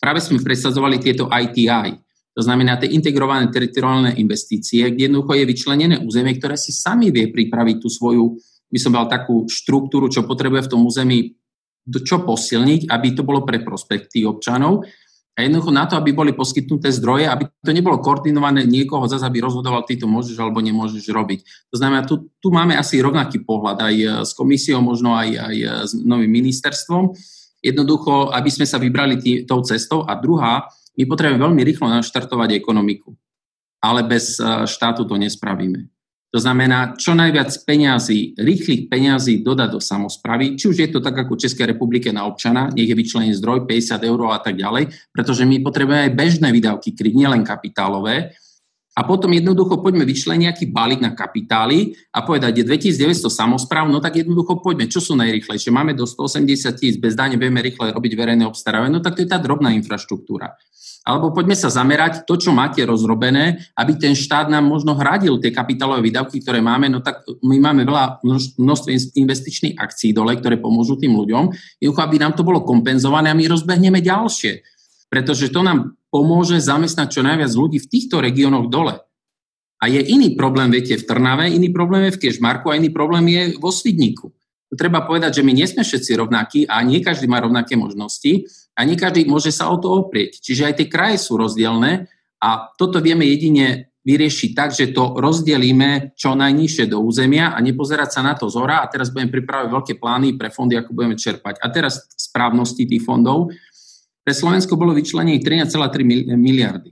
práve sme presadzovali tieto ITI, to znamená tie integrované teritoriálne investície, kde jednoducho je vyčlenené územie, ktoré si sami vie pripraviť tú svoju, by som mal takú štruktúru, čo potrebuje v tom území, čo posilniť, aby to bolo pre prospekt tých občanov. A jednoducho na to, aby boli poskytnuté zdroje, aby to nebolo koordinované niekoho zase, aby rozhodoval, ty to môžeš alebo nemôžeš robiť. To znamená, tu, tu máme asi rovnaký pohľad aj s komisiou, možno aj, aj s novým ministerstvom jednoducho, aby sme sa vybrali tý, tou cestou. A druhá, my potrebujeme veľmi rýchlo naštartovať ekonomiku. Ale bez e, štátu to nespravíme. To znamená, čo najviac peňazí, rýchlych peňazí dodať do samozpravy, či už je to tak ako v Českej republike na občana, nech je vyčlený zdroj 50 eur a tak ďalej, pretože my potrebujeme aj bežné výdavky kryť, nielen kapitálové, a potom jednoducho poďme vyčleniť nejaký balík na kapitály a povedať, je 2900 samozpráv, no tak jednoducho poďme, čo sú najrychlejšie? Máme do 180 tisíc, bez dane vieme rýchle robiť verejné obstarávanie, no tak to je tá drobná infraštruktúra. Alebo poďme sa zamerať to, čo máte rozrobené, aby ten štát nám možno hradil tie kapitálové výdavky, ktoré máme, no tak my máme veľa množstvo investičných akcií dole, ktoré pomôžu tým ľuďom, aby nám to bolo kompenzované a my rozbehneme ďalšie pretože to nám pomôže zamestnať čo najviac ľudí v týchto regiónoch dole. A je iný problém, viete, v Trnave, iný problém je v Kežmarku a iný problém je vo Svidníku. To treba povedať, že my nie sme všetci rovnakí a nie každý má rovnaké možnosti a nie každý môže sa o to oprieť. Čiže aj tie kraje sú rozdielne a toto vieme jedine vyriešiť tak, že to rozdelíme čo najnižšie do územia a nepozerať sa na to z hora a teraz budeme pripravať veľké plány pre fondy, ako budeme čerpať. A teraz správnosti tých fondov. Pre Slovensko bolo vyčlenených 13,3 miliardy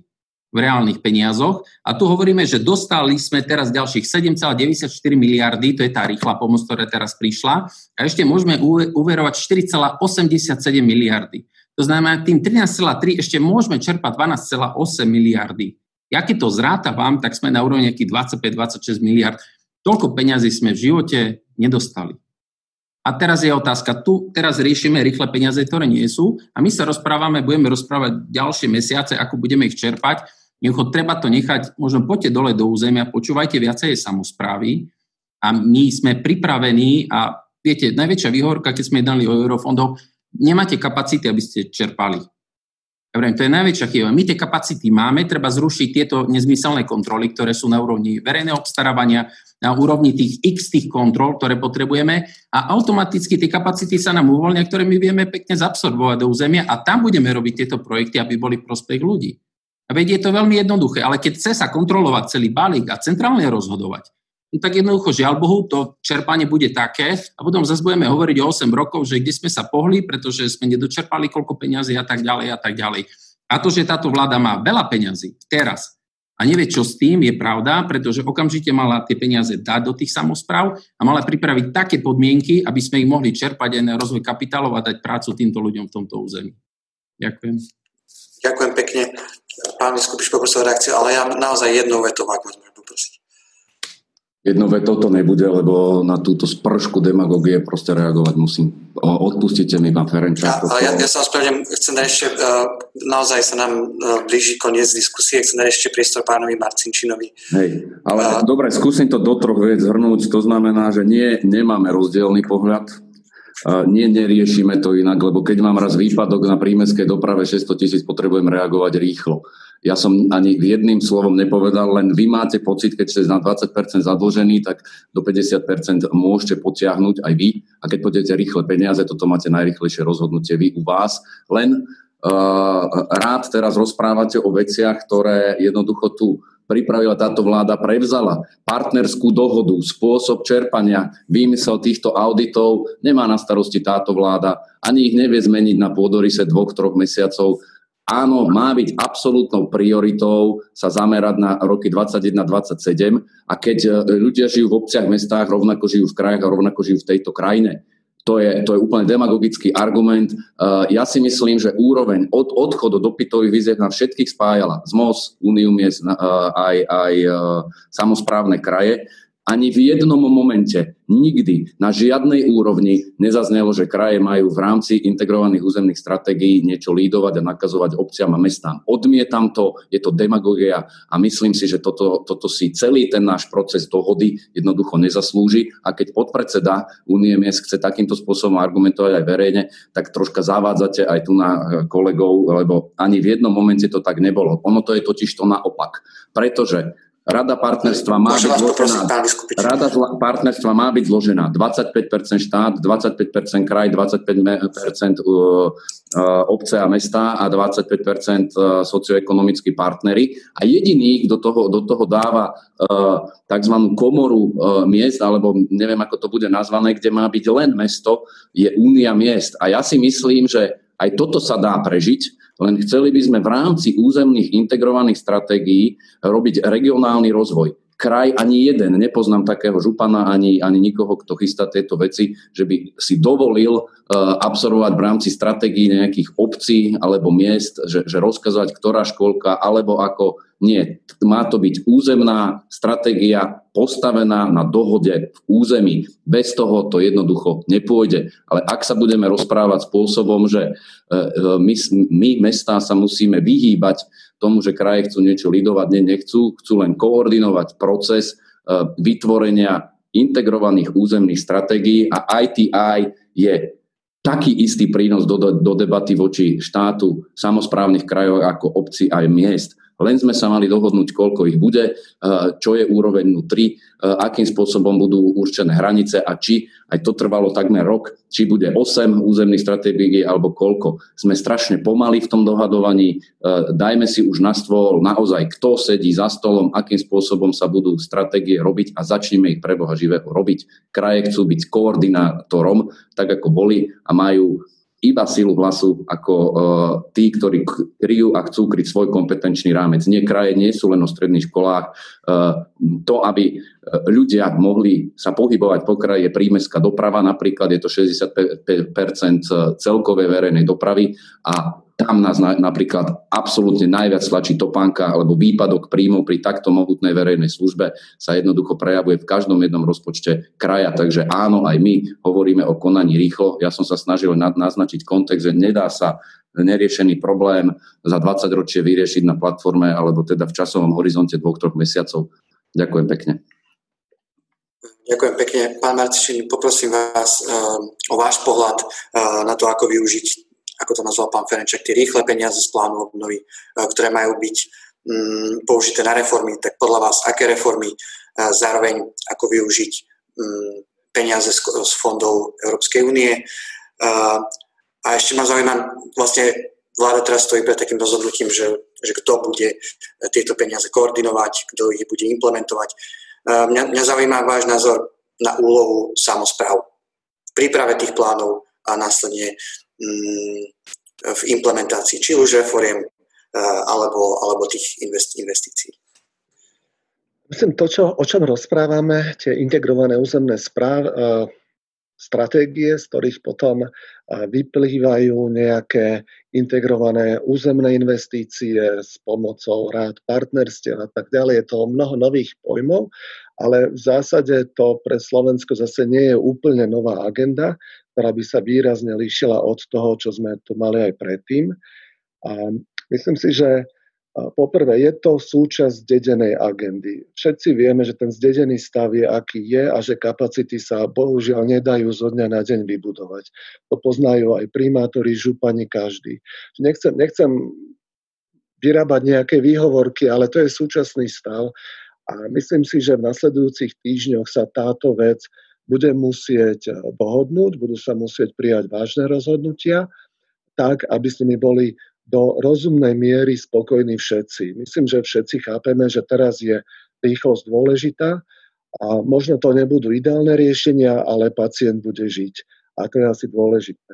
v reálnych peniazoch. A tu hovoríme, že dostali sme teraz ďalších 7,94 miliardy, to je tá rýchla pomoc, ktorá teraz prišla. A ešte môžeme uverovať 4,87 miliardy. To znamená, tým 13,3 ešte môžeme čerpať 12,8 miliardy. Ja keď to zrátavam, tak sme na úrovni nejakých 25-26 miliard. Toľko peňazí sme v živote nedostali. A teraz je otázka, tu teraz riešime rýchle peniaze, ktoré nie sú a my sa rozprávame, budeme rozprávať ďalšie mesiace, ako budeme ich čerpať. Jednoducho treba to nechať, možno poďte dole do územia, počúvajte viacej samozprávy a my sme pripravení a viete, najväčšia výhorka, keď sme dali o eurofondoch, nemáte kapacity, aby ste čerpali. Ja viem, to je najväčšia chyba. My tie kapacity máme, treba zrušiť tieto nezmyselné kontroly, ktoré sú na úrovni verejného obstarávania, na úrovni tých x tých kontrol, ktoré potrebujeme a automaticky tie kapacity sa nám uvoľnia, ktoré my vieme pekne zabsorbovať do územia a tam budeme robiť tieto projekty, aby boli prospech ľudí. A veď je to veľmi jednoduché, ale keď chce sa kontrolovať celý balík a centrálne rozhodovať, no tak jednoducho, žiaľ Bohu, to čerpanie bude také a potom zase budeme hovoriť o 8 rokov, že kde sme sa pohli, pretože sme nedočerpali koľko peňazí a tak ďalej a tak ďalej. A to, že táto vláda má veľa peňazí teraz a nevie, čo s tým, je pravda, pretože okamžite mala tie peniaze dať do tých samozpráv a mala pripraviť také podmienky, aby sme ich mohli čerpať aj na rozvoj kapitálov a dať prácu týmto ľuďom v tomto území. Ďakujem. Ďakujem pekne. Pán Vyskupiš poprosil reakciu, ale ja naozaj jednou vetou, ak. Jedno veto to nebude, lebo na túto spršku demagogie proste reagovať musím. Odpustite mi, pán Ferenčák. Ja, ja, ja sa ospravedlňujem, chcem dať ešte, uh, naozaj sa nám uh, blíži koniec diskusie, chcem dať ešte priestor pánovi Marcinčinovi. Hej, ale uh, dobre, skúsim to do troch viec zhrnúť. To znamená, že nie, nemáme rozdielný pohľad nie, neriešime to inak, lebo keď mám raz výpadok na prímeskej doprave 600 tisíc, potrebujem reagovať rýchlo. Ja som ani jedným slovom nepovedal, len vy máte pocit, keď ste na 20% zadlžený, tak do 50% môžete potiahnuť aj vy. A keď pôjdete rýchle peniaze, toto máte najrychlejšie rozhodnutie vy u vás. Len uh, rád teraz rozprávate o veciach, ktoré jednoducho tu pripravila táto vláda, prevzala partnerskú dohodu, spôsob čerpania, výmysel týchto auditov nemá na starosti táto vláda, ani ich nevie zmeniť na pôdorise dvoch, troch mesiacov áno, má byť absolútnou prioritou sa zamerať na roky 2021-2027 a keď e, ľudia žijú v obciach, mestách, rovnako žijú v krajoch a rovnako žijú v tejto krajine. To je, to je úplne demagogický argument. E, ja si myslím, že úroveň od odchodu dopytových výziev na všetkých spájala z MOS, Unium je aj, aj e, samozprávne kraje ani v jednom momente, nikdy, na žiadnej úrovni nezaznelo, že kraje majú v rámci integrovaných územných stratégií niečo lídovať a nakazovať obciam a mestám. Odmietam to, je to demagogia a myslím si, že toto, toto si celý ten náš proces dohody jednoducho nezaslúži a keď podpredseda Unie miest chce takýmto spôsobom argumentovať aj verejne, tak troška zavádzate aj tu na kolegov, lebo ani v jednom momente to tak nebolo. Ono to je totiž to naopak. Pretože Rada partnerstva má byť zložená, Rada partnerstva má byť zložená 25% štát, 25% kraj, 25% obce a mesta a 25% socioekonomickí partnery. A jediný, kto toho, do toho dáva tzv. komoru miest, alebo neviem, ako to bude nazvané, kde má byť len mesto, je únia miest. A ja si myslím, že aj toto sa dá prežiť, len chceli by sme v rámci územných integrovaných stratégií robiť regionálny rozvoj. Kraj ani jeden, nepoznám takého župana ani, ani nikoho, kto chystá tieto veci, že by si dovolil uh, absorbovať v rámci stratégií nejakých obcí alebo miest, že, že rozkazovať, ktorá školka, alebo ako nie, má to byť územná stratégia postavená na dohode v území. Bez toho to jednoducho nepôjde. Ale ak sa budeme rozprávať spôsobom, že e, my, my mestá sa musíme vyhýbať tomu, že kraje chcú niečo lidovať, nie, nechcú, chcú len koordinovať proces e, vytvorenia integrovaných územných stratégií a ITI je taký istý prínos do, do debaty voči štátu, samozprávnych krajov ako obci aj miest. Len sme sa mali dohodnúť, koľko ich bude, eh, čo je úroveň NU3, eh, akým spôsobom budú určené hranice a či aj to trvalo takmer rok, či bude 8 územných stratégií alebo koľko. Sme strašne pomali v tom dohadovaní. Eh, dajme si už na stôl naozaj, kto sedí za stolom, akým spôsobom sa budú stratégie robiť a začneme ich pre Boha živého robiť. Kraje chcú byť koordinátorom, tak ako boli a majú iba silu hlasu ako uh, tí, ktorí kryjú a chcú kryť svoj kompetenčný rámec. Nie kraje nie sú len o stredných školách. Uh, to, aby ľudia mohli sa pohybovať po kraji, je prímeská doprava, napríklad je to 65% celkovej verejnej dopravy a tam nás na, napríklad absolútne najviac tlačí topánka alebo výpadok príjmov pri takto mohutnej verejnej službe sa jednoducho prejavuje v každom jednom rozpočte kraja. Takže áno, aj my hovoríme o konaní rýchlo. Ja som sa snažil naznačiť kontext, že nedá sa neriešený problém za 20 ročie vyriešiť na platforme alebo teda v časovom horizonte dvoch, troch mesiacov. Ďakujem pekne. Ďakujem pekne. Pán Marcišin, poprosím vás uh, o váš pohľad uh, na to, ako využiť ako to nazval pán Ferenček, tie rýchle peniaze z plánu obnovy, e, ktoré majú byť mm, použité na reformy, tak podľa vás, aké reformy, e, zároveň ako využiť mm, peniaze z fondov Európskej únie. A ešte ma zaujíma, vlastne vláda teraz stojí pred takým rozhodnutím, že, že kto bude tieto peniaze koordinovať, kto ich bude implementovať. Mňa, mňa zaujíma váš názor na úlohu samozpráv v príprave tých plánov a následne Mm, v implementácii či už reforiem eh, alebo, alebo tých investícií. Myslím, to, čo, o čom rozprávame, tie integrované územné správ, eh, stratégie, z ktorých potom eh, vyplývajú nejaké integrované územné investície s pomocou rád partnerstiev a tak ďalej. Je to mnoho nových pojmov, ale v zásade to pre Slovensko zase nie je úplne nová agenda ktorá by sa výrazne líšila od toho, čo sme tu mali aj predtým. A myslím si, že Poprvé, je to súčasť zdedenej agendy. Všetci vieme, že ten zdedený stav je, aký je a že kapacity sa bohužiaľ nedajú zo dňa na deň vybudovať. To poznajú aj primátori, župani, každý. Nechcem, nechcem vyrábať nejaké výhovorky, ale to je súčasný stav a myslím si, že v nasledujúcich týždňoch sa táto vec bude musieť dohodnúť, budú sa musieť prijať vážne rozhodnutia, tak, aby s nimi boli do rozumnej miery spokojní všetci. Myslím, že všetci chápeme, že teraz je rýchlosť dôležitá a možno to nebudú ideálne riešenia, ale pacient bude žiť. A to je asi dôležité.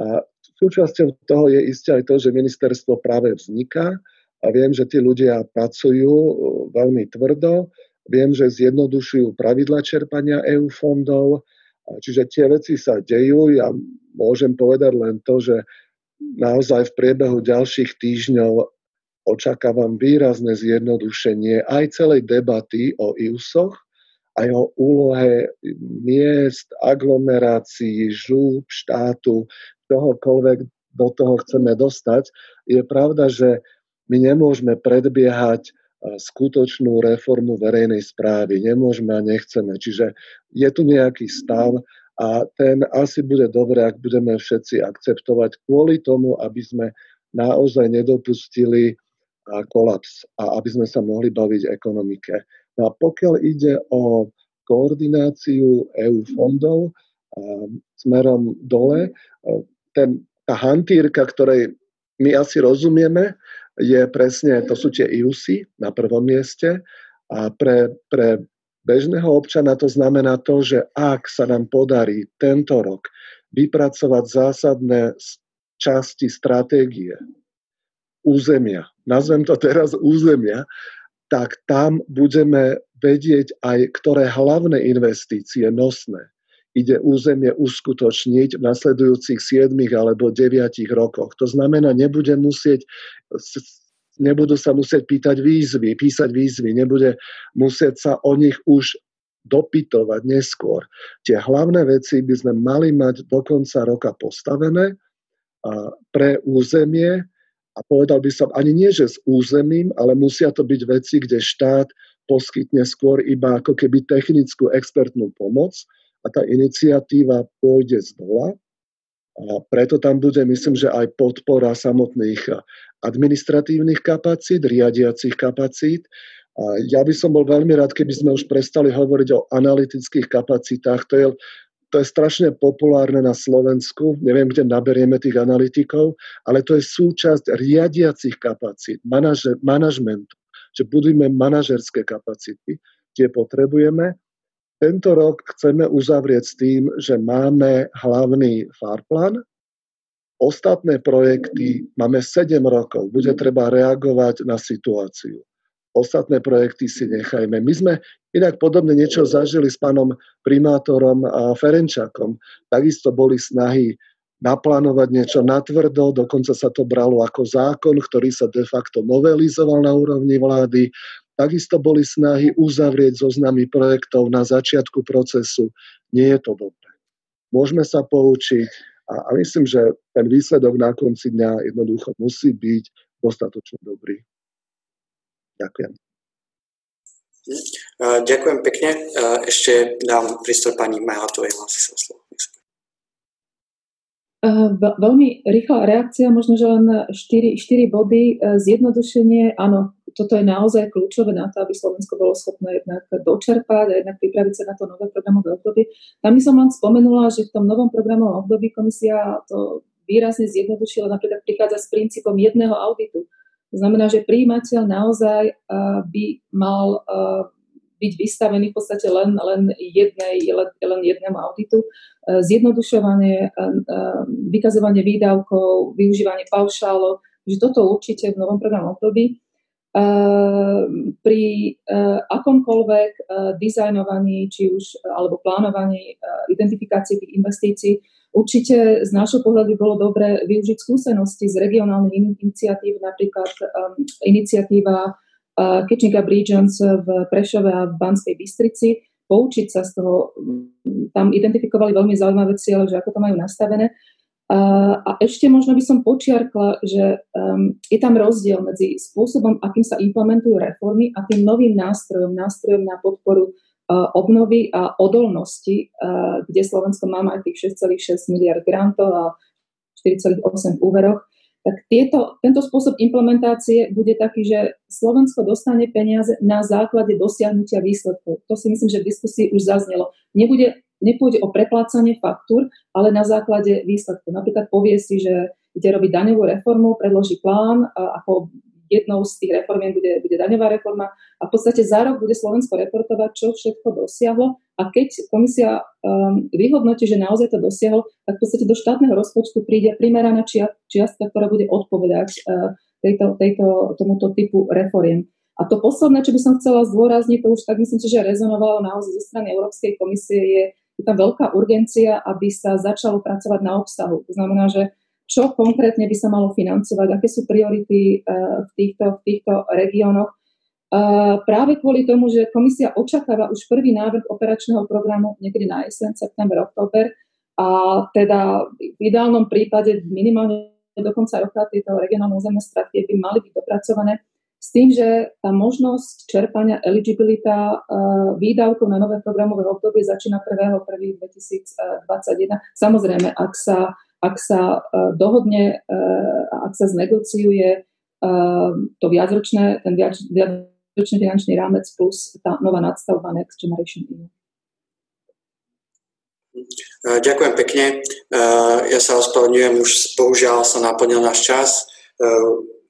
A súčasťou toho je isté aj to, že ministerstvo práve vzniká a viem, že tí ľudia pracujú uh, veľmi tvrdo, viem, že zjednodušujú pravidla čerpania EU fondov, čiže tie veci sa dejú. Ja môžem povedať len to, že naozaj v priebehu ďalších týždňov očakávam výrazné zjednodušenie aj celej debaty o IUSoch, aj o úlohe miest, aglomerácií, žúb, štátu, čohokoľvek do toho chceme dostať. Je pravda, že my nemôžeme predbiehať skutočnú reformu verejnej správy. Nemôžeme a nechceme. Čiže je tu nejaký stav, a ten asi bude dobré, ak budeme všetci akceptovať kvôli tomu, aby sme naozaj nedopustili kolaps a aby sme sa mohli baviť ekonomike. No a pokiaľ ide o koordináciu EU fondov smerom dole, ten, tá hantírka, ktorej my asi rozumieme, je presne, to sú tie IUSy na prvom mieste a pre, pre bežného občana to znamená to, že ak sa nám podarí tento rok vypracovať zásadné časti stratégie územia, nazvem to teraz územia, tak tam budeme vedieť aj, ktoré hlavné investície nosné ide územie uskutočniť v nasledujúcich 7 alebo 9 rokoch. To znamená, nebude musieť nebudú sa musieť pýtať výzvy, písať výzvy, nebude musieť sa o nich už dopytovať neskôr. Tie hlavné veci by sme mali mať do konca roka postavené pre územie a povedal by som ani nie, že s územím, ale musia to byť veci, kde štát poskytne skôr iba ako keby technickú expertnú pomoc a tá iniciatíva pôjde z dola. A preto tam bude, myslím, že aj podpora samotných administratívnych kapacít, riadiacich kapacít. A ja by som bol veľmi rád, keby sme už prestali hovoriť o analytických kapacitách. To je, to je strašne populárne na Slovensku. Neviem, kde naberieme tých analytikov, ale to je súčasť riadiacich kapacít, manaže, manažmentu, že budujeme manažerské kapacity, tie potrebujeme. Tento rok chceme uzavrieť s tým, že máme hlavný farplan, Ostatné projekty máme 7 rokov, bude treba reagovať na situáciu. Ostatné projekty si nechajme. My sme inak podobne niečo zažili s pánom primátorom Ferenčakom. Takisto boli snahy naplánovať niečo natvrdo, dokonca sa to bralo ako zákon, ktorý sa de facto novelizoval na úrovni vlády. Takisto boli snahy uzavrieť zoznamy projektov na začiatku procesu. Nie je to dobré. Môžeme sa poučiť, a, a myslím, že ten výsledok na konci dňa jednoducho musí byť dostatočne dobrý. Ďakujem. Ďakujem pekne. Ešte dám prístor pani Mahatovej, hlási sa slovo. Veľmi rýchla reakcia, možno, že len 4, 4 body. Zjednodušenie, áno, toto je naozaj kľúčové na to, aby Slovensko bolo schopné jednak dočerpať a jednak pripraviť sa na to nové programové obdobie. Tam by som len spomenula, že v tom novom programovom období komisia to výrazne zjednodušila, napríklad prichádza s princípom jedného auditu. To znamená, že príjimateľ naozaj by mal byť vystavený v podstate len, len, jednej, len, len jednému auditu. Zjednodušovanie, vykazovanie výdavkov, využívanie paušálov, že toto určite v novom programu období. Pri akomkoľvek dizajnovaní, či už alebo plánovaní identifikácie tých investícií, určite z nášho pohľadu by bolo dobre využiť skúsenosti z regionálnych iniciatív, napríklad iniciatíva Kitchen Gap Regions v Prešove a v Banskej Bystrici, poučiť sa z toho. Tam identifikovali veľmi zaujímavé ciele, že ako to majú nastavené. A ešte možno by som počiarkla, že um, je tam rozdiel medzi spôsobom, akým sa implementujú reformy a tým novým nástrojom, nástrojom na podporu uh, obnovy a odolnosti, uh, kde Slovensko má aj tých 6,6 miliard grantov a 4,8 úveroch. Tak tieto, tento spôsob implementácie bude taký, že Slovensko dostane peniaze na základe dosiahnutia výsledkov. To si myslím, že v diskusii už zaznelo. Nebude nepôjde o preplácanie faktúr, ale na základe výsledku. Napríklad povie si, že ide robiť daňovú reformu, predloží plán, ako jednou z tých reformiem bude, bude daňová reforma a v podstate za rok bude Slovensko reportovať, čo všetko dosiahlo a keď komisia um, vyhodnotí, že naozaj to dosiahlo, tak v podstate do štátneho rozpočtu príde primeraná čia, čiastka, ktorá bude odpovedať uh, tejto, tejto, tomuto typu reforiem. A to posledné, čo by som chcela zdôrazniť, to už tak myslím si, že rezonovalo naozaj zo strany Európskej komisie, je je tam veľká urgencia, aby sa začalo pracovať na obsahu. To znamená, že čo konkrétne by sa malo financovať, aké sú priority uh, v týchto, v týchto regiónoch. Uh, práve kvôli tomu, že komisia očakáva už prvý návrh operačného programu niekedy na jeseň, september, október a teda v ideálnom prípade minimálne do konca roka tieto regionálne územné stratégie by mali byť dopracované s tým, že tá možnosť čerpania eligibilita uh, výdavkov na nové programové obdobie začína 1.1.2021. Samozrejme, ak sa, ak sa uh, dohodne, uh, ak sa znegociuje to viacročné, ten viac, viacročný finančný rámec plus tá nová nadstavba Next Generation EU. Ďakujem pekne. Ja sa ospravedlňujem, už bohužiaľ sa naplnil náš čas.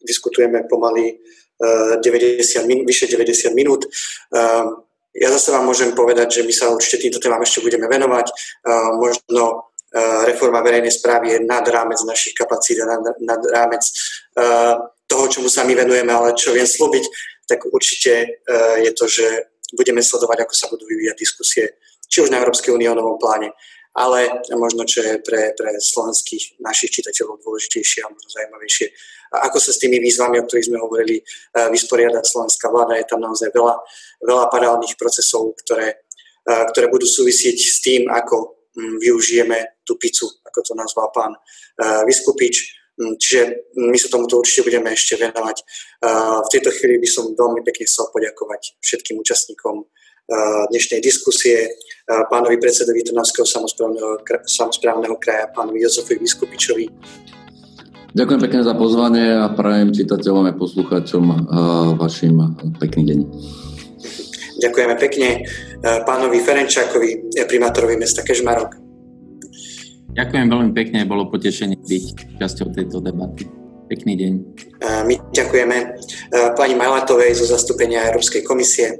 Diskutujeme pomaly 90 min, vyše 90 minút. Ehm, ja zase vám môžem povedať, že my sa určite týmto témam ešte budeme venovať. Ehm, možno ehm, reforma verejnej správy je nad rámec našich kapacít a nad, nad rámec toho, čomu sa my venujeme, ale čo viem slúbiť, tak určite je to, že budeme sledovať, ako sa budú vyvíjať diskusie, či už na Európskej únii o novom pláne, ale možno, čo je pre, pre slovenských našich čitateľov dôležitejšie a možno zaujímavejšie, a ako sa s tými výzvami, o ktorých sme hovorili, e, vysporiada slovenská vláda. Je tam naozaj veľa, veľa paralelných procesov, ktoré, e, ktoré budú súvisieť s tým, ako mm, využijeme tú pizzu, ako to nazval pán e, Vyskupič. Mm, čiže my sa tomuto určite budeme ešte venovať. V tejto chvíli by som veľmi pekne chcel poďakovať všetkým účastníkom dnešnej diskusie, pánovi predsedovi Trnavského samozprávneho, samozprávneho kraja, pánovi Jozefovi Vyskupičovi, Ďakujem pekne za pozvanie a prajem čitateľom a poslucháčom vašim pekný deň. Ďakujeme pekne pánovi Ferenčákovi, primátorovi mesta Kežmarok. Ďakujem veľmi pekne, bolo potešenie byť časťou tejto debaty. Pekný deň. My ďakujeme pani Majlatovej zo zastúpenia Európskej komisie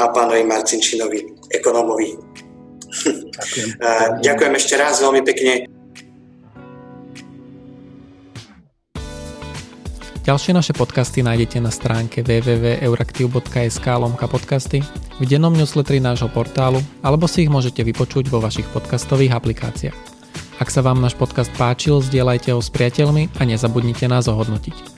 a pánovi Marcinčinovi, ekonómovi Ďakujem. Ďakujem ešte raz veľmi pekne. Ďalšie naše podcasty nájdete na stránke www.euraktiv.sk lomka podcasty, v dennom newsletteri nášho portálu alebo si ich môžete vypočuť vo vašich podcastových aplikáciách. Ak sa vám náš podcast páčil, zdieľajte ho s priateľmi a nezabudnite nás ohodnotiť.